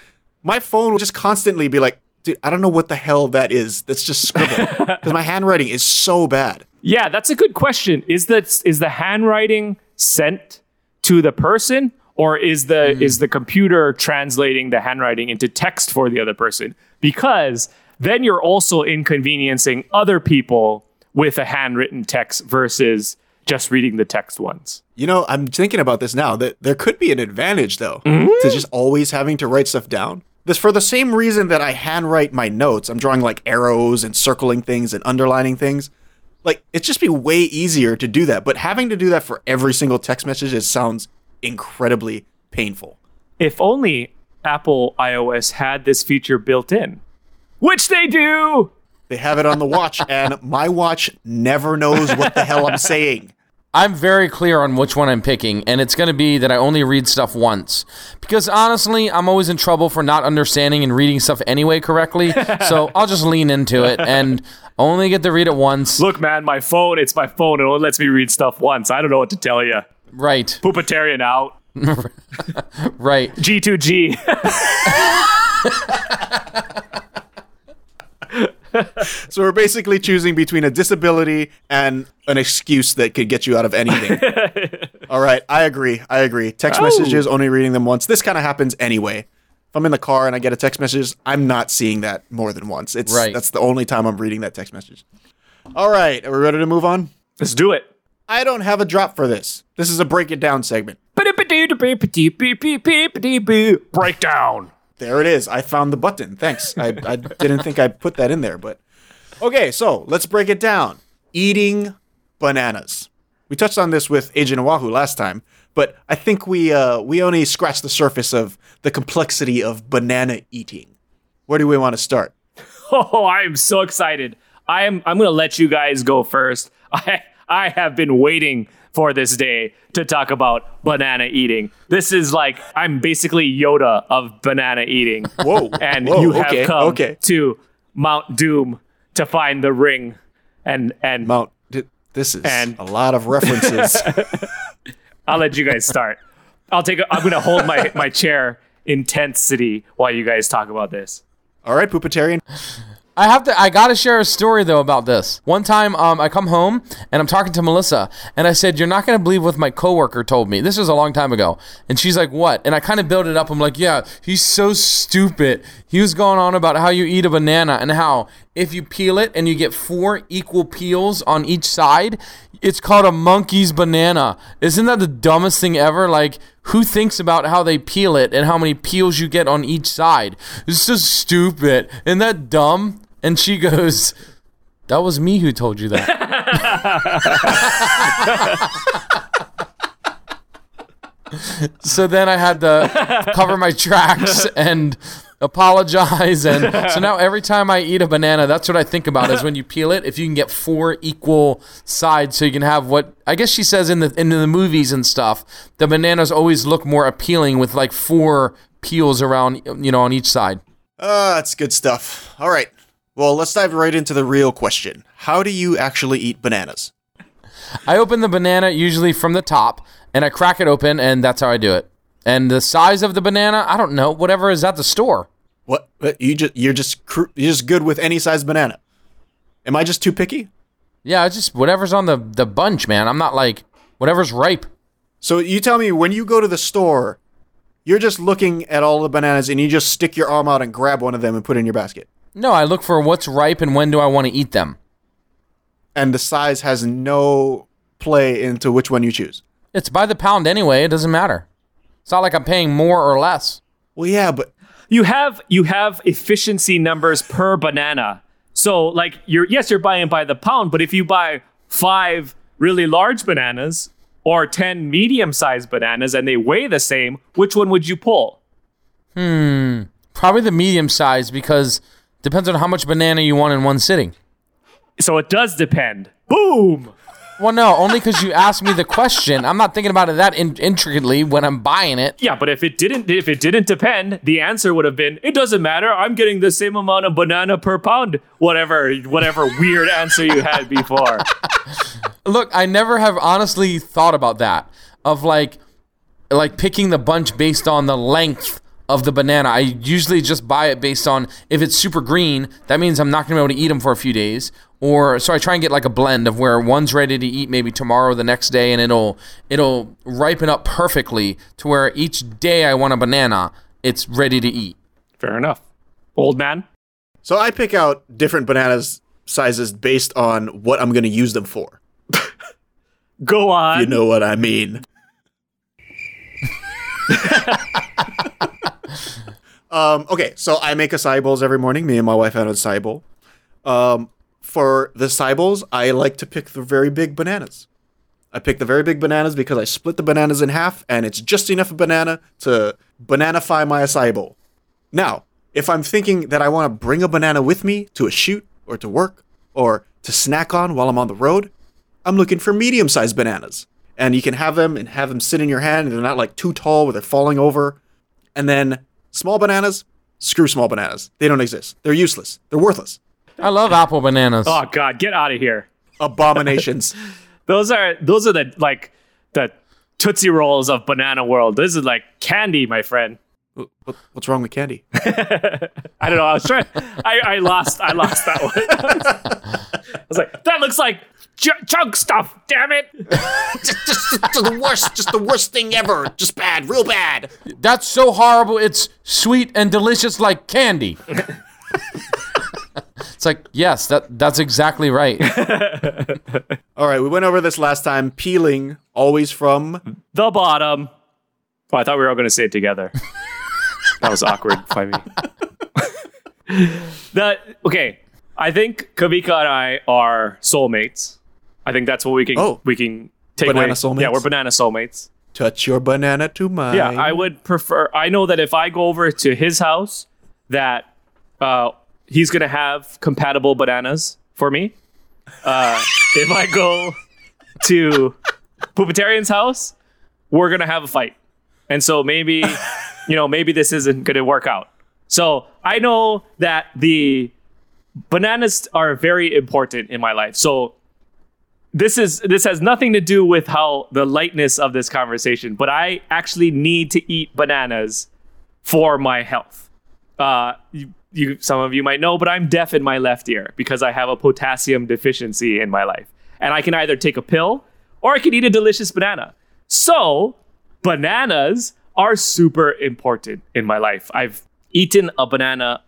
my phone will just constantly be like, dude, I don't know what the hell that is. That's just scribble. Because my handwriting is so bad. Yeah, that's a good question. Is that is the handwriting sent to the person or is the hmm. is the computer translating the handwriting into text for the other person? Because then you're also inconveniencing other people with a handwritten text versus just reading the text once. You know, I'm thinking about this now. That there could be an advantage though to mm-hmm. just always having to write stuff down. This for the same reason that I handwrite my notes. I'm drawing like arrows and circling things and underlining things. Like it'd just be way easier to do that. But having to do that for every single text message it sounds incredibly painful. If only Apple iOS had this feature built in. Which they do. They have it on the watch, and my watch never knows what the hell I'm saying. I'm very clear on which one I'm picking, and it's going to be that I only read stuff once. Because honestly, I'm always in trouble for not understanding and reading stuff anyway correctly. so I'll just lean into it and only get to read it once. Look, man, my phone, it's my phone. It only lets me read stuff once. I don't know what to tell you. Right, Poopitarian out. right. G2G. So we're basically choosing between a disability and an excuse that could get you out of anything. All right, I agree. I agree. Text oh. messages, only reading them once. This kind of happens anyway. If I'm in the car and I get a text message, I'm not seeing that more than once. It's Right. that's the only time I'm reading that text message. All right, are we ready to move on? Let's do it. I don't have a drop for this. This is a break it down segment. Breakdown. There it is. I found the button. Thanks. I, I didn't think I put that in there, but okay. So let's break it down. Eating bananas. We touched on this with Agent Oahu last time, but I think we uh, we only scratched the surface of the complexity of banana eating. Where do we want to start? Oh, I am so excited. I am I'm going to let you guys go first. I I have been waiting for this day to talk about banana eating. This is like I'm basically Yoda of banana eating. Whoa! and Whoa, you have okay, come okay. to Mount Doom to find the ring and and Mount. This is And- a lot of references. I'll let you guys start. I'll take. A, I'm gonna hold my my chair intensity while you guys talk about this. All right, Poopitarian. I have to. I gotta share a story though about this. One time, um, I come home and I'm talking to Melissa, and I said, "You're not gonna believe what my coworker told me." This was a long time ago, and she's like, "What?" And I kind of built it up. I'm like, "Yeah, he's so stupid." He was going on about how you eat a banana and how if you peel it and you get four equal peels on each side, it's called a monkey's banana. Isn't that the dumbest thing ever? Like, who thinks about how they peel it and how many peels you get on each side? It's so stupid. Isn't that dumb? And she goes, That was me who told you that. so then I had to cover my tracks and apologize. And so now every time I eat a banana, that's what I think about is when you peel it, if you can get four equal sides so you can have what I guess she says in the in the movies and stuff, the bananas always look more appealing with like four peels around you know on each side. Uh, that's good stuff. All right. Well, let's dive right into the real question. How do you actually eat bananas? I open the banana usually from the top and I crack it open and that's how I do it. And the size of the banana, I don't know, whatever is at the store. What? You just you're just cr- you're just good with any size banana. Am I just too picky? Yeah, it's just whatever's on the the bunch, man. I'm not like whatever's ripe. So you tell me when you go to the store, you're just looking at all the bananas and you just stick your arm out and grab one of them and put it in your basket. No, I look for what's ripe and when do I want to eat them. And the size has no play into which one you choose. It's by the pound anyway. It doesn't matter. It's not like I'm paying more or less. Well, yeah, but you have you have efficiency numbers per banana. So like you're yes, you're buying by the pound, but if you buy five really large bananas or ten medium-sized bananas and they weigh the same, which one would you pull? Hmm, probably the medium size because depends on how much banana you want in one sitting. So it does depend. Boom. Well, no, only because you asked me the question. I'm not thinking about it that in- intricately when I'm buying it. Yeah, but if it didn't if it didn't depend, the answer would have been it doesn't matter. I'm getting the same amount of banana per pound. Whatever whatever weird answer you had before. Look, I never have honestly thought about that of like like picking the bunch based on the length of the banana. I usually just buy it based on if it's super green, that means I'm not going to be able to eat them for a few days. Or so I try and get like a blend of where one's ready to eat maybe tomorrow the next day and it'll it'll ripen up perfectly to where each day I want a banana, it's ready to eat. Fair enough. Old man. so I pick out different bananas sizes based on what I'm going to use them for. Go on. You know what I mean. um, okay, so I make acai bowls every morning. Me and my wife have an acai bowl. Um, for the acai bowls, I like to pick the very big bananas. I pick the very big bananas because I split the bananas in half, and it's just enough of banana to bananify my acai bowl. Now, if I'm thinking that I want to bring a banana with me to a shoot or to work or to snack on while I'm on the road, I'm looking for medium sized bananas. And you can have them and have them sit in your hand, and they're not like too tall where they're falling over. And then small bananas, screw small bananas. They don't exist. They're useless. They're worthless. I love apple bananas. Oh god, get out of here. Abominations. Those are those are the like the Tootsie Rolls of banana world. This is like candy, my friend. What- What's wrong with candy? I don't know. I was trying. I, I lost. I lost that one. I was like, that looks like ch- chunk stuff. Damn it! just, just, just the worst, just the worst thing ever. Just bad, real bad. That's so horrible. It's sweet and delicious like candy. it's like, yes, that that's exactly right. All right, we went over this last time. Peeling always from The bottom. Oh, I thought we were all going to say it together. that was awkward by me. that okay. I think Kavika and I are soulmates. I think that's what we can. Oh. we can take Banana away. soulmates? Yeah, we're banana soulmates. touch your banana to mine. Yeah, I would prefer. I know that if I go over to his house, that uh, he's gonna have compatible bananas for me. Uh, if I go to Poopitarian's house, we're gonna have a fight, and so maybe, you know, maybe this isn't gonna work out. So I know that the bananas are very important in my life. So this is this has nothing to do with how the lightness of this conversation, but I actually need to eat bananas for my health. Uh, you, you, some of you might know, but I'm deaf in my left ear because I have a potassium deficiency in my life, and I can either take a pill or I can eat a delicious banana. So bananas are super important in my life. I've eaten a banana.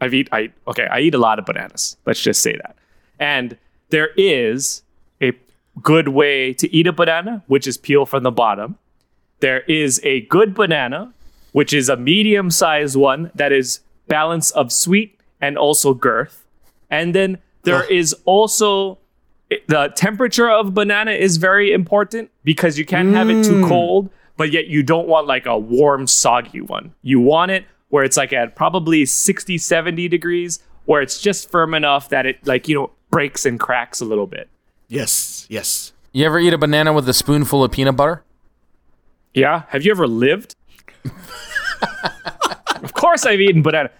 I've eat I okay. I eat a lot of bananas. Let's just say that, and there is a good way to eat a banana, which is peel from the bottom. There is a good banana, which is a medium sized one that is balance of sweet and also girth. And then there is also the temperature of banana is very important because you can't have it too mm. cold, but yet you don't want like a warm, soggy one. You want it where it's like at probably 60, 70 degrees, where it's just firm enough that it like, you know, breaks and cracks a little bit. Yes, yes. You ever eat a banana with a spoonful of peanut butter? Yeah. Have you ever lived? of course I've eaten banana.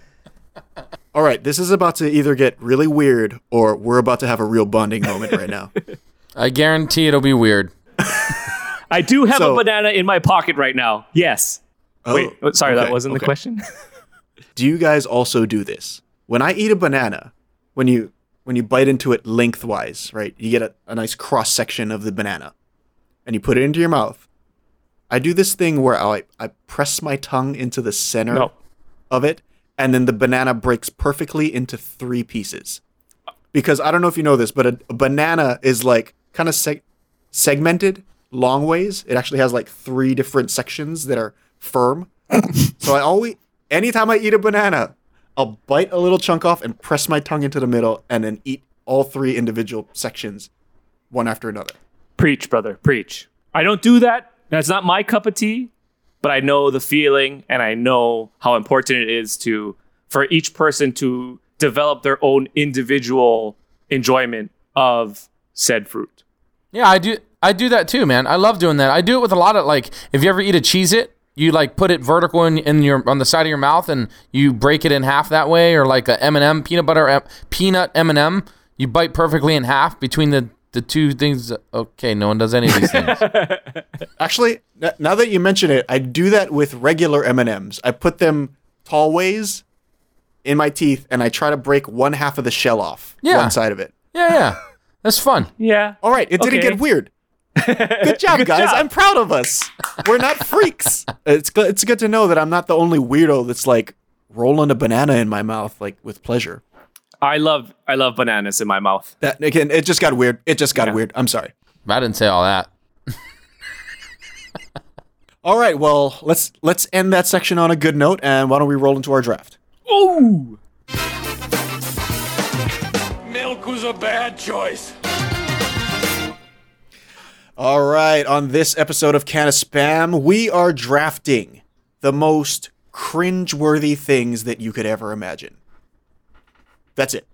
All right, this is about to either get really weird or we're about to have a real bonding moment right now. I guarantee it'll be weird. I do have So- a banana in my pocket right now. Yes. Oh, Wait, oh, sorry, that wasn't the question. Do you guys also do this? When I eat a banana, when you when you bite into it lengthwise, right? You get a, a nice cross section of the banana and you put it into your mouth. I do this thing where I I press my tongue into the center No. of it and then the banana breaks perfectly into three pieces. Because I don't know if you know this, but a, a banana is like kind of seg- segmented long ways. It actually has like three different sections that are firm. so I always, anytime I eat a banana, I'll bite a little chunk off and press my tongue into the middle and then eat all three individual sections one after another. Preach, brother, preach. I don't do that. That's not my cup of tea, but I know the feeling and I know how important it is to for each person to develop their own individual enjoyment of said fruit. Yeah, I do. I do that too, man. I love doing that. I do it with a lot of like. If you ever eat a Cheez It, you like put it vertical in, in your on the side of your mouth, and you break it in half that way, or like a M and m peanut butter M- peanut M and m You bite perfectly in half between the the two things. Okay, no one does any of these things. Actually, n- now that you mention it, I do that with regular M&Ms. I put them tall ways in my teeth and I try to break one half of the shell off Yeah. one side of it. yeah, yeah, that's fun. Yeah. All right, it didn't Okay. get weird. Good job, guys. job. I'm proud of us. We're not freaks. It's good. It's good to know that I'm not the only weirdo that's like rolling a banana in my mouth like with pleasure. I love I love bananas in my mouth. That again, it just got weird. It just got weird. I'm sorry. I didn't say all that. All right, well, let's let's end that section on a good note, and why don't we roll into our draft? Ooh. Milk was a bad choice. All right, on this episode of Can of Spam, we are drafting the most cringe-worthy things that you could ever imagine. That's it.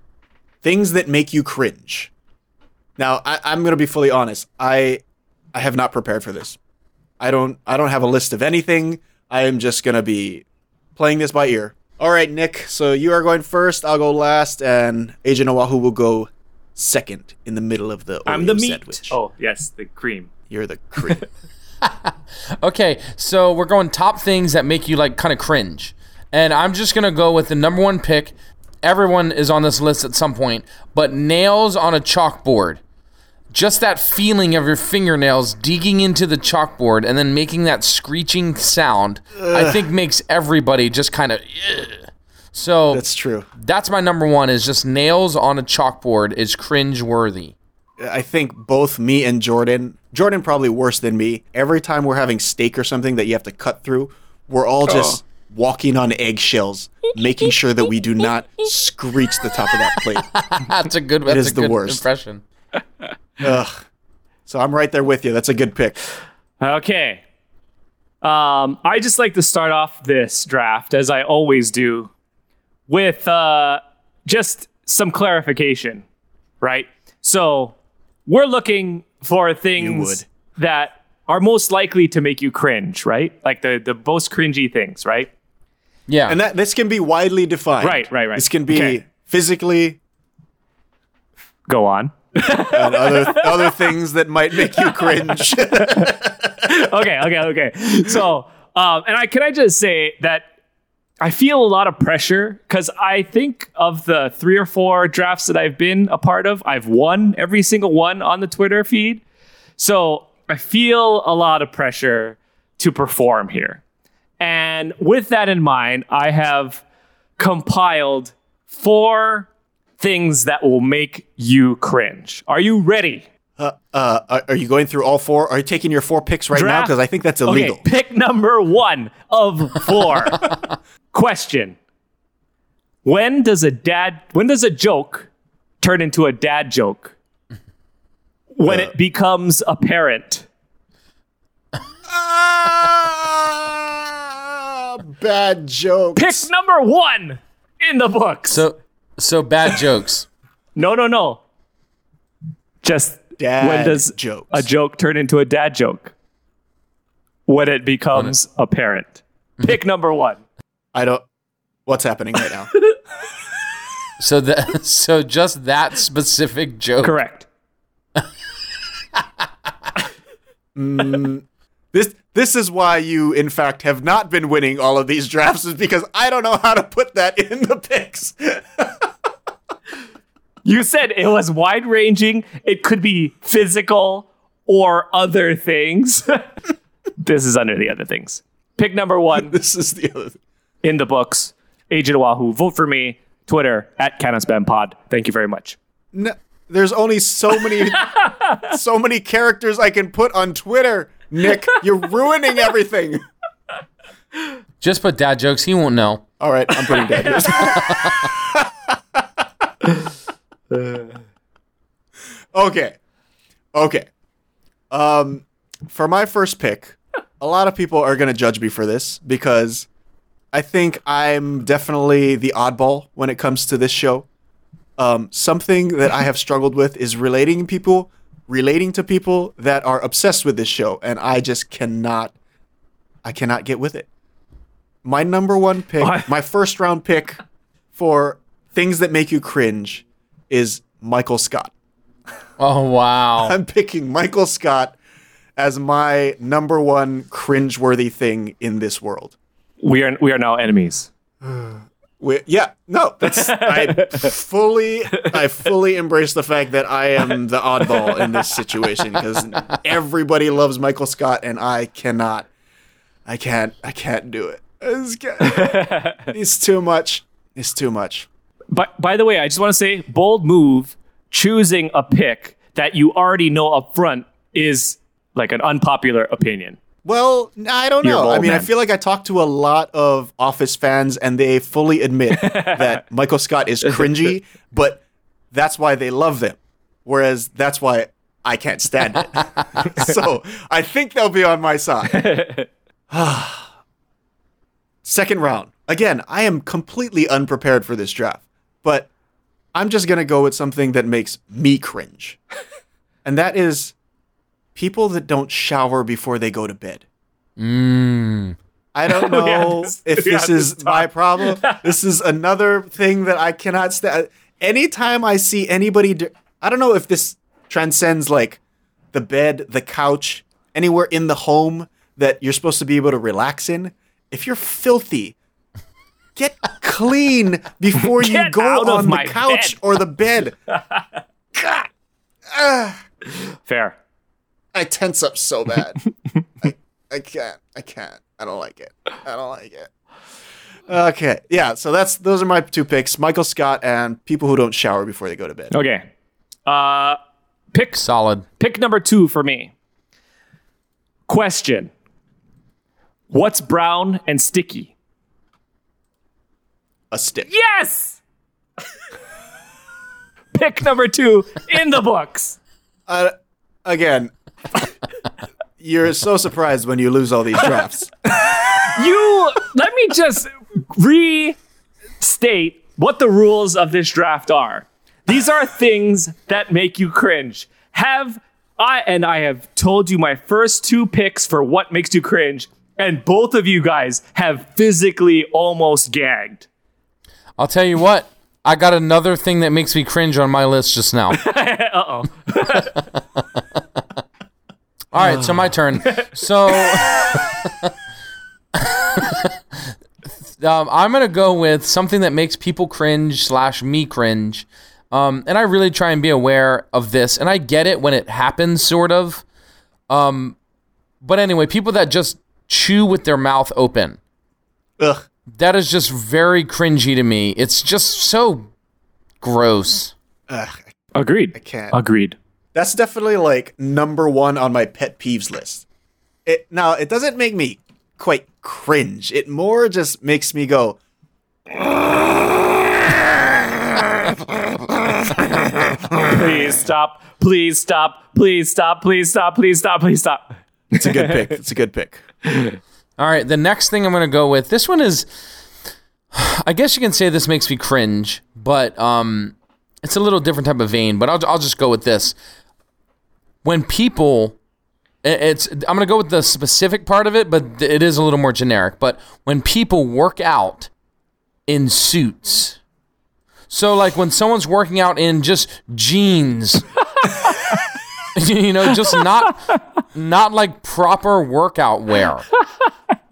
Things that make you cringe. Now, I, I'm going to be fully honest. I I have not prepared for this. I don't I don't have a list of anything. I am just to be playing this by ear. All right, Nick. So you are going first. I'll go last, and Agent Oahu will go second in the middle of the I'm Oreo the meat. sandwich. Oh, yes, the cream. You're the cream. Okay, so we're going top things that make you like kind of cringe. And I'm just going to go with the number one pick. Everyone is on this list at some point, but nails on a chalkboard. Just that feeling of your fingernails digging into the chalkboard and then making that screeching sound, I think makes everybody just kind of. So That's true. that's my number one is just nails on a chalkboard is cringe worthy. I think both me and Jordan, Jordan probably worse than me. Every time we're having steak or something that you have to cut through, we're all just walking on eggshells, making sure that we do not screech the top of that plate. That's a good. That's is a the good worst. impression. Ugh. So I'm right there with you. That's a good pick. Okay. Um, I just like to start off this draft, as I always do, with uh, just some clarification, right? So we're looking for things that are most likely to make you cringe, right? Like the the most cringy things, right? Yeah. And that this can be widely defined. Right, right, right. This can be Okay. physically Go on. and other other things that might make you cringe. okay, okay, okay. So, um, and I can I just say that I feel a lot of pressure because I think of the three or four drafts that I've been a part of, I've won every single one on the Twitter feed. So I feel a lot of pressure to perform here. And with that in mind, I have compiled four things that will make you cringe. Are you ready? Uh, are are you going through all four? Are you taking your four picks right now? Because I think that's illegal. Okay, pick number one of four. Question: When does a dad? When does a joke turn into a dad joke? When it becomes apparent. Ah, bad jokes. Pick number one in the books. So so bad jokes. no, no, no. Just Dad when does jokes. a joke turn into a dad joke? When it becomes apparent. Mm-hmm. Pick number one. I don't. What's happening right now? So that so just that specific joke. Correct. Mm, this this is why you, in fact, have not been winning all of these drafts, is because I don't know how to put that in the picks. You said it was wide ranging. It could be physical or other things. this is under the other things. Pick number one this is the other. Thing. in the books. Agent Oahu. Vote for me. Twitter at Canon Thank you very much. No, there's only so many, so many characters I can put on Twitter. Nick, you're ruining everything. Just put dad jokes. He won't know. All right, I'm putting dead. okay, okay. Um, for my first pick, a lot of people are gonna judge me for this because I think I'm definitely the oddball when it comes to this show. Um, something that I have struggled with is relating people, relating to people that are obsessed with this show, and I just cannot, I cannot get with it. My number one pick, my first round pick for things that make you cringe is Michael Scott. Oh wow. I'm picking Michael Scott as my number one cringeworthy thing in this world. We are we are now enemies. We, yeah, no, that's I fully I fully embrace the fact that I am the oddball in this situation because everybody loves Michael Scott and I cannot, I can't, I can't do it. It's, it's too much. It's too much. But by the way, I just want to say bold move choosing a pick that you already know up front is like an unpopular opinion. Well, I don't You're know. I mean, I feel like I talk to a lot of Office fans, and they fully admit that Michael Scott is cringy, but that's why they love them. Whereas that's why I can't stand it. so I think they'll be on my side. Second round. Again, I am completely unprepared for this draft, but I'm just going to go with something that makes me cringe. and that is people that don't shower before they go to bed. Mm. I don't know this- if this is this my problem. This is another thing that I cannot stand. Anytime I see anybody, do- I don't know if this transcends like the bed, the couch, anywhere in the home that you're supposed to be able to relax in. If you're filthy, get clean before you go on the couch bed. or the bed. God, ah, Fair. I tense up so bad. I, I can't. I can't. I don't like it. I don't like it. Okay. Yeah, so that's those are my two picks. Michael Scott and people who don't shower before they go to bed. Okay. Uh pick Solid. pick number 2 for me. Question. What's brown and sticky? A stick. Yes. pick number 2 in the books. Uh, again, you're so surprised when you lose all these drafts. You let me just restate what the rules of this draft are. These are things that make you cringe. Have I and I have told you my first two picks for what makes you cringe, and both of you guys have physically almost gagged. I'll tell you what. I got another thing that makes me cringe on my list just now. Uh oh. All right, so my turn. So um, I'm gonna go with something that makes people cringe slash me cringe, um, and I really try and be aware of this. And I get it when it happens, sort of. Um, but anyway, people that just chew with their mouth open. Ugh. That is just very cringy to me. It's just so gross. Ugh. Agreed. I can't. Agreed. That's definitely like number one on my pet peeves list. It now it doesn't make me quite cringe. It more just makes me go, Please stop. Please stop. Please stop. Please stop. Please stop. Please stop. it's a good pick. It's a good pick. All right, the next thing I'm going to go with. This one is, I guess you can say this makes me cringe, but um, it's a little different type of vein. But I'll I'll just go with this. When people, it's I'm going to go with the specific part of it, but it is a little more generic. But when people work out in suits, so like when someone's working out in just jeans. you know, just not not like proper workout wear.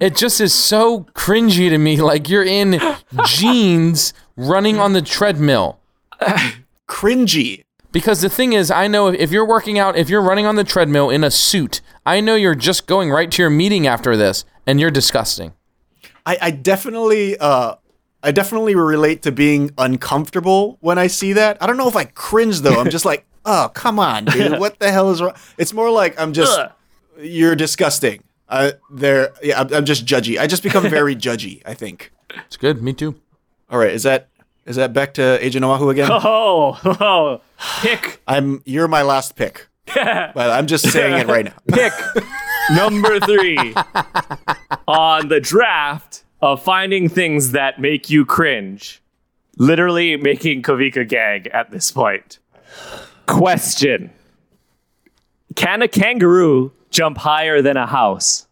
It just is so cringy to me. Like you're in jeans running on the treadmill. Cringy. Because the thing is, I know if you're working out, if you're running on the treadmill in a suit, I know you're just going right to your meeting after this, and you're disgusting. I, I definitely uh I definitely relate to being uncomfortable when I see that. I don't know if I cringe though. I'm just like, oh come on, dude. What the hell is wrong? It's more like I'm just Ugh. you're disgusting. Uh there yeah, I'm, I'm just judgy. I just become very judgy, I think. It's good. Me too. All right, is that is that back to Agent Oahu again? Oh, oh, pick I'm you're my last pick. but I'm just saying it right now. pick number three on the draft of finding things that make you cringe. Literally making Kavika gag at this point. Question Can a kangaroo jump higher than a house?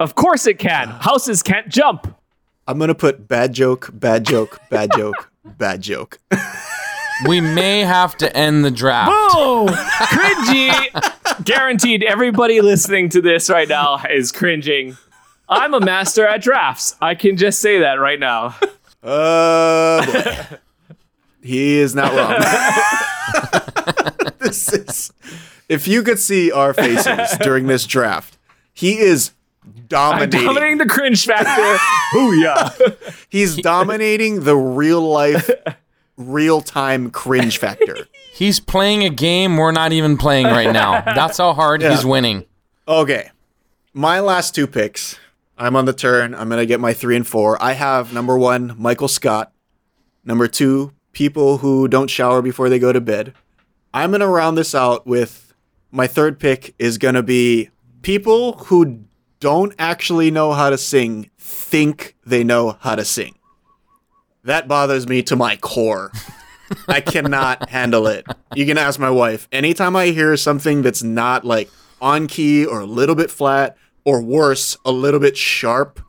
Of course it can. Houses can't jump. I'm gonna put bad joke, bad joke, bad joke, bad joke. We may have to end the draft. Boom! Cringy! Guaranteed everybody listening to this right now is cringing. I'm a master at drafts. I can just say that right now. Uh, boy. he is not wrong. this is. If you could see our faces during this draft, he is dominating. Dominating the cringe factor. Booyah. He's dominating the real life, real time cringe factor. He's playing a game we're not even playing right now. That's how hard he's winning. Okay, my last two picks. I'm on the turn. I'm gonna get my three and four. I have number one, Michael Scott. Number two, people who don't shower before they go to bed. I'm gonna round this out with my third pick is gonna be people who don't actually know how to sing think they know how to sing. That bothers me to my core. I cannot handle it. You can ask my wife. Anytime I hear something that's not like on key or a little bit flat or worse, a little bit sharp,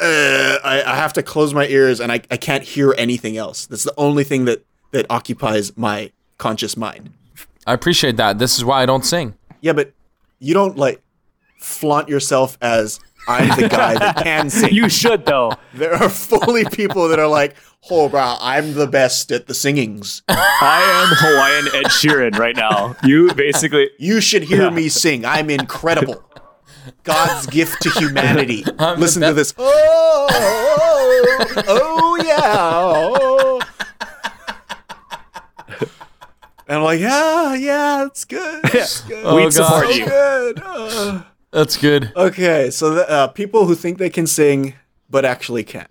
uh, I, I have to close my ears and I, I can't hear anything else. That's the only thing that, that occupies my conscious mind. I appreciate that. This is why I don't sing. Yeah, but you don't like flaunt yourself as I'm the guy that can sing. You should, though. there are fully people that are like, oh, bro, I'm the best at the singings. I am Hawaiian Ed Sheeran right now. You basically. You should hear me sing. I'm incredible. God's gift to humanity. Listen to this. Oh, oh, oh, yeah. oh. And I'm like, yeah, yeah, it's good. It's good. Oh, We'd God. support It's you. good. Uh, That's good. Okay, so the, uh, people who think they can sing but actually can't.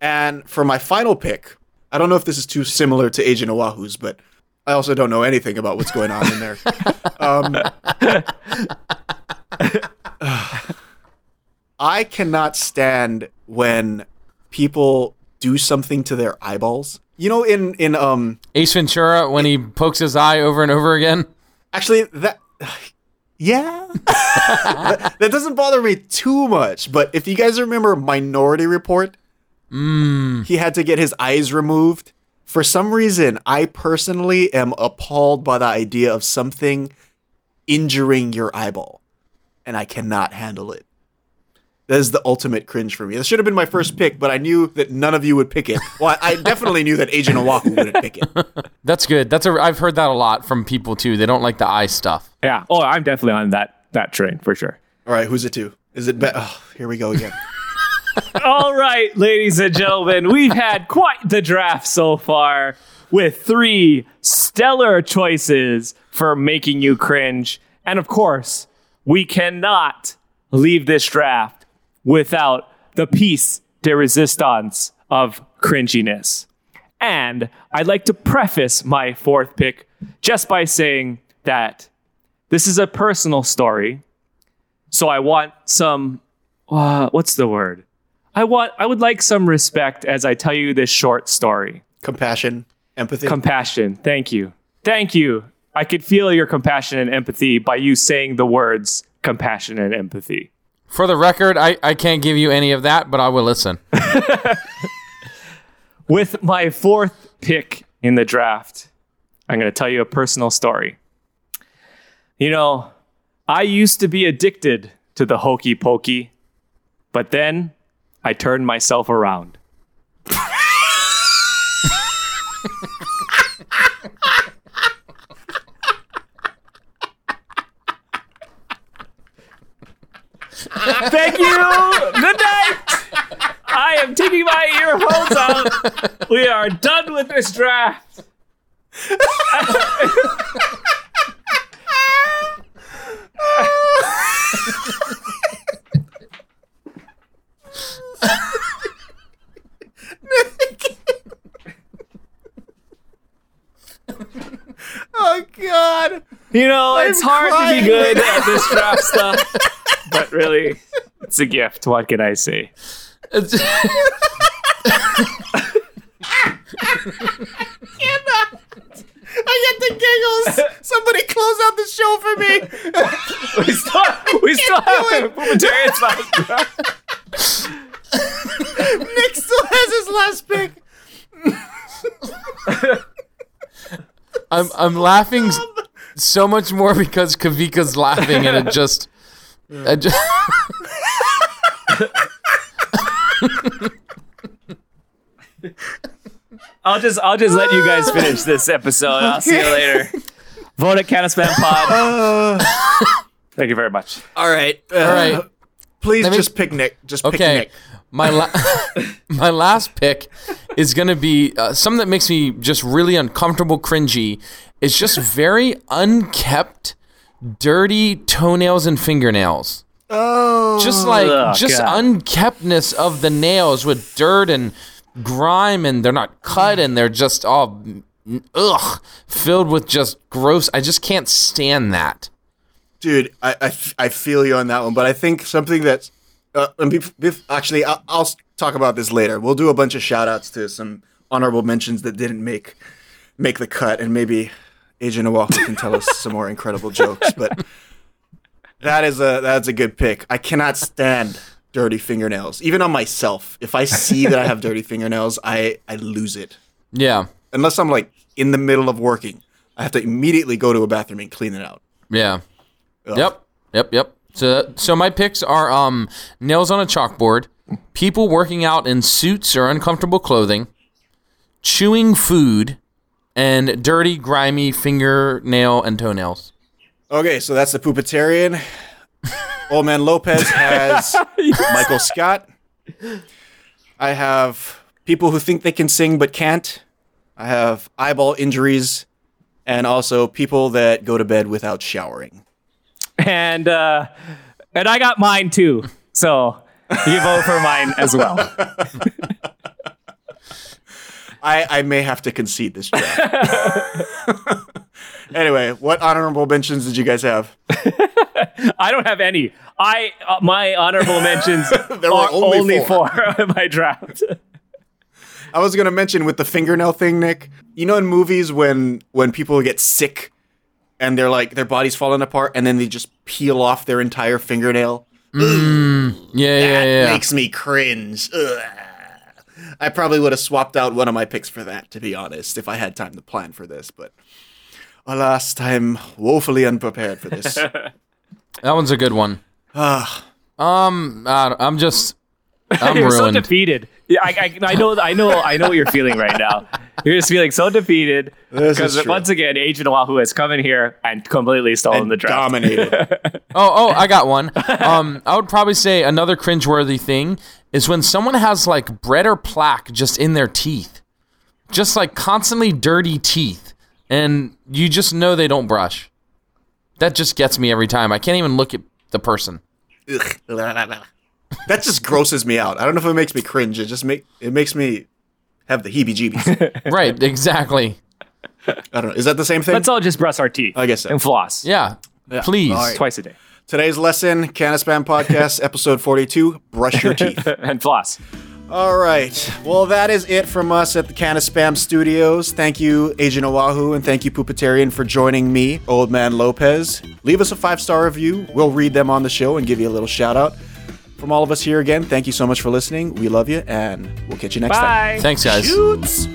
And for my final pick, I don't know if this is too similar to Agent Oahu's, but I also don't know anything about what's going on in there. Um, I cannot stand when people do something to their eyeballs. You know, in in um, Ace Ventura when he pokes his eye over and over again. Actually, that yeah, that, that doesn't bother me too much. But if you guys remember Minority Report, he had to get his eyes removed. For some reason, I personally am appalled by the idea of something injuring your eyeball, and I cannot handle it. That is the ultimate cringe for me. This should have been my first pick, but I knew that none of you would pick it. Well, I I definitely knew that Agent Oahu wouldn't pick it. That's good. That's a. I've heard that a lot from people too. They don't like the eye stuff. Yeah. Oh, I'm definitely on that that train for sure. All right, who's it to? Is it? Be- oh, here we go again. All right, ladies and gentlemen, we've had quite the draft so far with three stellar choices for making you cringe. And of course, we cannot leave this draft without the piece de resistance of cringiness. And I'd like to preface my fourth pick just by saying that this is a personal story. So I want some uh, what's the word? I want I would like some respect as I tell you this short story. Compassion, empathy. Compassion. Thank you. Thank you. I could feel your compassion and empathy by you saying the words compassion and empathy. For the record, I, I can't give you any of that, but I will listen. With my fourth pick in the draft, I'm going to tell you a personal story. You know, I used to be addicted to the hokey pokey, but then I turned myself around. Thank you. Good night. I am taking my earphones out. We are done with this draft. oh God! You know, it's hard to be good at this draft stuff, but really, it's a gift. What can I say? I get the giggles. Somebody close out the show for me. We still, we still have Poopitarian's by draft. Nick still has his last pick. I'm I'm laughing um, so much more because Kavika's laughing and it just, I just I'll just, I'll just let you guys finish this episode. I'll see you later. Vote at Can of Spam Pod. Thank you very much. All right. Uh, all right. Please me- just pick Nick. Just pick Okay, Nick. my la- my last pick is gonna be uh, something that makes me just really uncomfortable, cringy. It's just very unkept, dirty toenails and fingernails. Oh. Just like Ugh, just God. unkeptness of the nails with dirt and grime, and they're not cut, and they're just all ugh filled with just gross. I just can't stand that. dude, I I feel you on that one, but I think something that's uh, and bef- bef- actually I'll, I'll talk about this later. We'll do a bunch of shout outs to some honorable mentions that didn't make make the cut, and maybe Agent Oahu can tell us some more incredible jokes. But that is a that's a good pick. I cannot stand dirty fingernails, even on myself. If I see that I have dirty fingernails, I I lose it. Yeah, Unless I'm like in the middle of working, I have to immediately go to a bathroom and clean it out. yeah. Yep. Yep. Yep. So, so my picks are um, nails on a chalkboard, people working out in suits or uncomfortable clothing, chewing food, and dirty, grimy fingernail and toenails. Okay, so that's the Poopitarian. Old Man Lopez has Michael Scott. I have people who think they can sing but can't. I have eyeball injuries, and also people that go to bed without showering. And, uh, and I got mine too. So you vote for mine as well. I, I may have to concede this draft. anyway, what honorable mentions did you guys have? I don't have any. I uh, my honorable mentions There were are only only, four. for my draft. I was gonna mention with the fingernail thing, Nick. You know, in movies when when people get sick and they're like their body's falling apart, and then they just peel off their entire fingernail. Yeah, yeah, That yeah. makes me cringe. Ugh. I probably would have swapped out one of my picks for that, to be honest, if I had time to plan for this. But alas, I'm woefully unprepared for this. that one's a good one. Ah, Um, I don't- I'm just, I'm you're so defeated. Yeah, I, I, I know, I know, I know what you're feeling right now. You're just feeling so defeated because once again, Agent Oahu has come in here and completely stolen the draft. dominated. Oh, oh, I got one. Um, I would probably say another cringeworthy thing is when someone has like bread or plaque just in their teeth, just like constantly dirty teeth, and you just know they don't brush. That just gets me every time. I can't even look at the person. Ugh. that just grosses me out. I don't know if it makes me cringe. It just make it makes me have the heebie-jeebies. Right? Exactly. I don't know. Is that the same thing? Let's all just brush our teeth. I guess so. and floss Yeah. Please. All right. twice a day. Today's lesson, Can of Spam Podcast, episode 42, brush your teeth. and floss. All right. Well, that is it from us at the Can of Spam Studios. Thank you, Agent Oahu, and thank you, Poopitarian, for joining me, Old Man Lopez. Leave us a five star review. We'll read them on the show and give you a little shout out. From all of us here again, thank you so much for listening. We love you, and we'll catch you next time. Bye. Thanks, guys. Shoots.